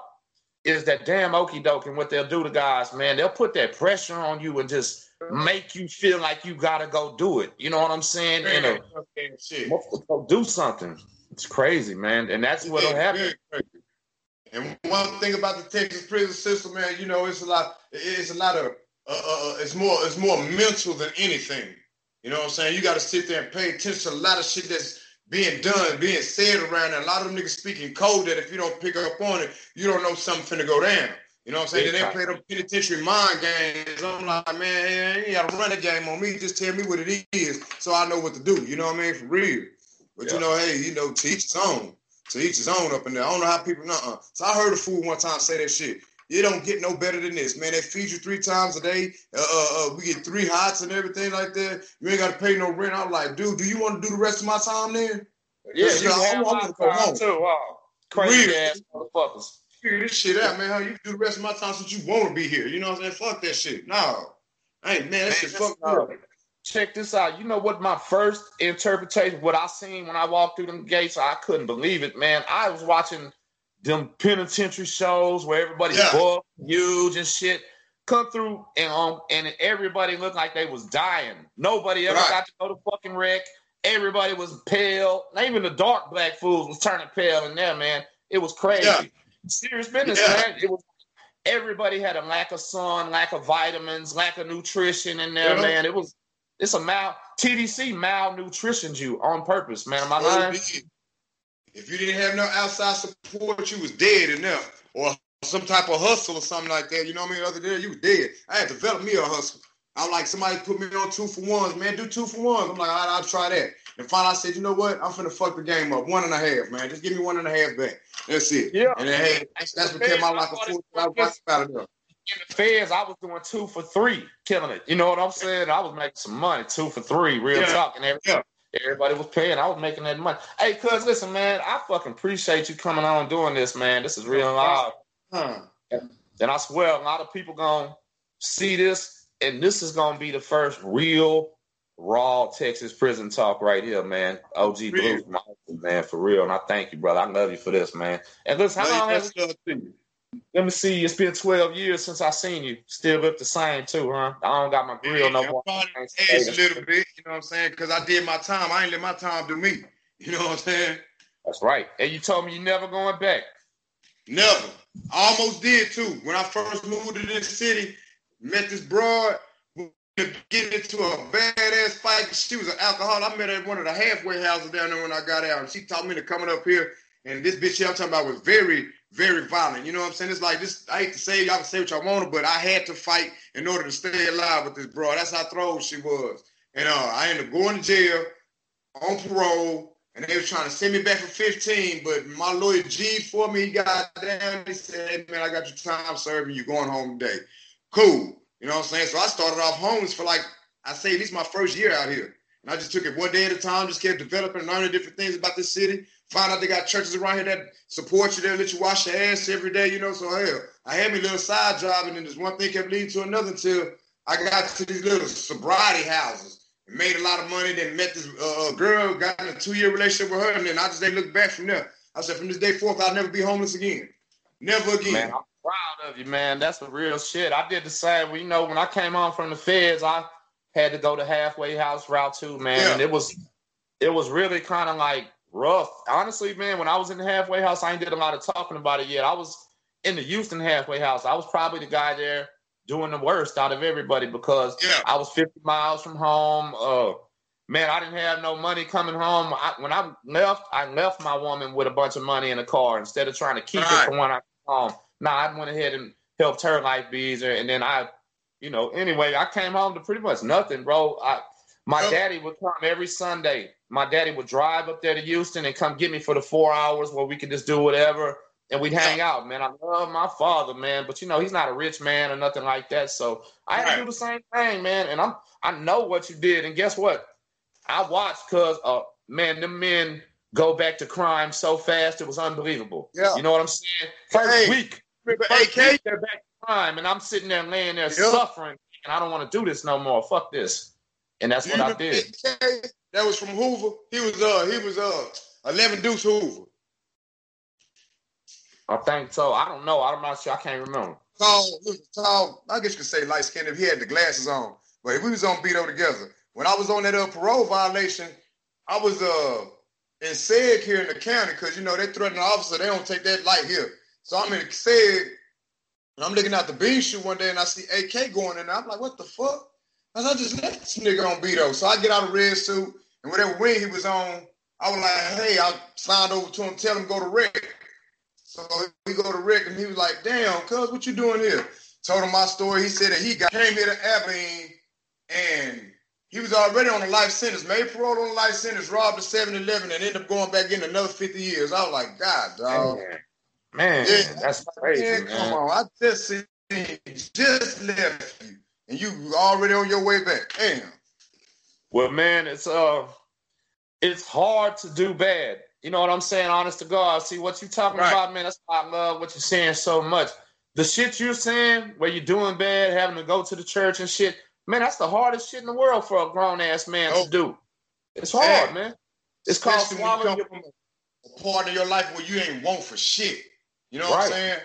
is that damn okey doke and what they'll do to guys, man. They'll put that pressure on you and just make you feel like you gotta go do it. You know what I'm saying? And a, go do something. It's crazy, man, and that's what'll happen. And one thing about the Texas prison system, man, you know, it's a lot. It's a lot of. Uh, uh, uh it's more. It's more mental than anything. You know what I'm saying? You got to sit there and pay attention to a lot of shit that's being done, being said around. And a lot of them niggas speaking code that if you don't pick up on it, you don't know something finna go down. You know what I'm saying? They play them penitentiary mind games. I'm like, man, you ain't gotta run the game on me. Just tell me what it is so I know what to do. You know what I mean? For real. But yeah. you know, hey, you know, teach his own. To each his own up in there. I don't know how people, uh-uh. So I heard a fool one time say that shit. You don't get no better than this, man. They feed you three times a day. Uh, uh, uh, we get three hots and everything like that. You ain't got to pay no rent. I'm like, dude, do you want to do the rest of my time there? Yeah, you have my time too. Wow. Crazy Real. ass motherfuckers figure this shit out, man. How you do the rest of my time since you want to be here? You know what I'm saying? Fuck that shit. No. Hey, man, that shit fuck up. Check this out. You know what my first interpretation, what I seen when I walked through them gates, I couldn't believe it, man. I was watching them penitentiary shows where everybody's yeah. huge and shit come through and um and everybody looked like they was dying. Nobody ever right. got to go to fucking rec. Everybody was pale. Not even the dark black fools was turning pale in there, man. It was crazy. Yeah serious business, yeah. man. It was everybody had a lack of sun, lack of vitamins, lack of nutrition in there, yeah. man. It was it's a mal TDC malnutritioned you on purpose, man. Am I lying? If you didn't have no outside support, you was dead enough. Or some type of hustle or something like that. You know what I mean? The other day, you was dead. I had to develop me a hustle. I'm like somebody put me on two for ones, man. Do two for ones. I'm like, all right, I'll try that. And finally, I said, you know what? I'm finna fuck the game up. One and a half, man. Just give me one and a half back. That's it. Yeah. And then, hey, that's, that's what kept my life a full. I was out of in the feds, I was doing two for three, killing it. You know what I'm saying? I was making some money, two for three, real yeah. talk, and everything. Yeah. Everybody was paying. I was making that money. Hey, cuz, listen, man, I fucking appreciate you coming on doing this, man. This is real live. Huh. Hmm. And I swear, a lot of people gonna see this, and this is gonna be the first real raw Texas prison talk right here, man. OG Blues, man, for real. And I thank you, brother. I love you for this, man. And listen, how long has it been? Let me see. It's been 12 years since I seen you. Still look the same too, huh? I don't got my grill no more. Aged a little bit, you know what I'm saying? Because I did my time. I ain't let my time do me. You know what I'm saying? That's right. And you told me you never going back. Never. I almost did too. When I first moved to this city, met this broad get into a badass fight. She was an alcoholic. I met her at one of the halfway houses down there when I got out. And she taught me to coming up here. And this bitch I'm talking about was very, very violent. You know what I'm saying? It's like this. I hate to say y'all can say what y'all want, but I had to fight in order to stay alive with this bro. That's how throw she was. And uh, I ended up going to jail on parole. And they was trying to send me back for 15, but my lawyer G for me, down. He said, man, I got your time serving. You going home today. Cool. You know what I'm saying? So I started off homeless for like, I say at least my first year out here. And I just took it one day at a time, just kept developing and learning different things about this city. Found out they got churches around here that support you, they let you wash your ass every day, you know. So hell, I had me a little side job, and then this one thing kept leading to another until I got to these little sobriety houses and made a lot of money. Then met this uh, uh girl, got in a two-year relationship with her, and then I just they looked back from there. I said, from this day forth, I'll never be homeless again. Never again. Man, I'm proud of you, man. That's the real shit. I did the same. Well, you know, when I came home from the feds, I had to go to halfway house route too, man. Yeah. And it was it was really kind of like rough. Honestly, man, when I was in the halfway house, I ain't did a lot of talking about it yet. I was in the Houston halfway house. I was probably the guy there doing the worst out of everybody because yeah. I was 50 miles from home. Uh, man, I didn't have no money coming home. I, when I left, I left my woman with a bunch of money in the car instead of trying to keep right. it for when I come home nah, I went ahead and helped her life be easier. And then I, you know, anyway, I came home to pretty much nothing, bro. I, my daddy would come every Sunday. My daddy would drive up there to Houston and come get me for the four hours where we could just do whatever and we'd hang out, man. I love my father, man, but you know he's not a rich man or nothing like that. So I had to do the same thing, man. And I'm I know what you did, and guess what? I watched because uh man, them men go back to crime so fast it was unbelievable. Yeah, you know what I'm saying? First hey. week, Remember AK? They're back to crime, and I'm sitting there laying there yep. suffering, and I don't want to do this no more. Fuck this. And that's what I did. That was from Hoover. He was uh he was uh 11 Deuce Hoover. I think so. I don't know. I'm not sure. I can't remember. Tall, tall. I guess you could say light skinned if he had the glasses on. But if we was on Beto together, when I was on that uh, parole violation, I was uh in SEG here in the county because you know they threaten the officer. They don't take that light here. So I'm in said, and I'm looking out the bean chute one day and I see AK going in. I'm like, what the fuck? I, said, I just left this nigga on Beto. So I get out of red suit and whatever wing he was on, I was like, hey, I signed over to him, tell him go to Rick. So we go to Rick and he was like, damn, cuz, what you doing here? Told him my story. He said that he got came here to Abilene and he was already on a life sentence, made parole on a life sentence, robbed a 7-Eleven, and ended up going back in another 50 years. I was like, God, dog. Man, yeah, that's crazy, man, man. Come on, I just just left you, and you already on your way back. Damn. Well, man, it's uh, it's hard to do bad. You know what I'm saying? Honest to God. See what you talking right. about, man. That's why I love what you're saying so much. The shit you're saying, where you're doing bad, having to go to the church and shit Man, that's the hardest shit in the world for a grown ass man oh. to do. It's hard, man. It's called swallowing your... a part of your life where you ain't want for shit. You know right. what I'm saying?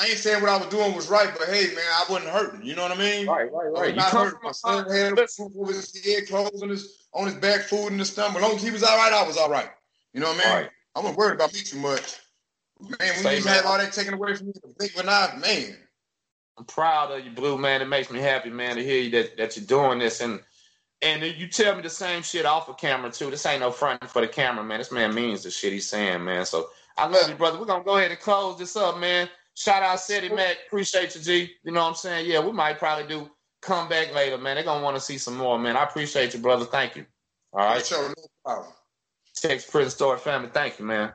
I ain't saying what I was doing was right, but hey, man, I wasn't hurting. You know what I mean? Right, right, right. I was not hurting. My son had a roof over his head, clothes on his on his back, food in his stomach. As long as he was all right, I was all right. You know what I mean? Right. I wasn't worried about me too much. Man, you man. have all that taken away from you, the big one eye, man. I'm proud of you, Blue man. It makes me happy, man, to hear you that, that you're doing this. And and you tell me the same shit off of camera too. This ain't no front for the camera, man. This man means the shit he's saying, man. So I love you, brother. We're gonna go ahead and close this up, man. Shout out City Mac. Appreciate you, G. You know what I'm saying? Yeah, we might probably do come back later, man. They're gonna want to see some more, man. I appreciate you, brother. Thank you. All right. Sure, no problem. Texas Prison Story family. Thank you, man.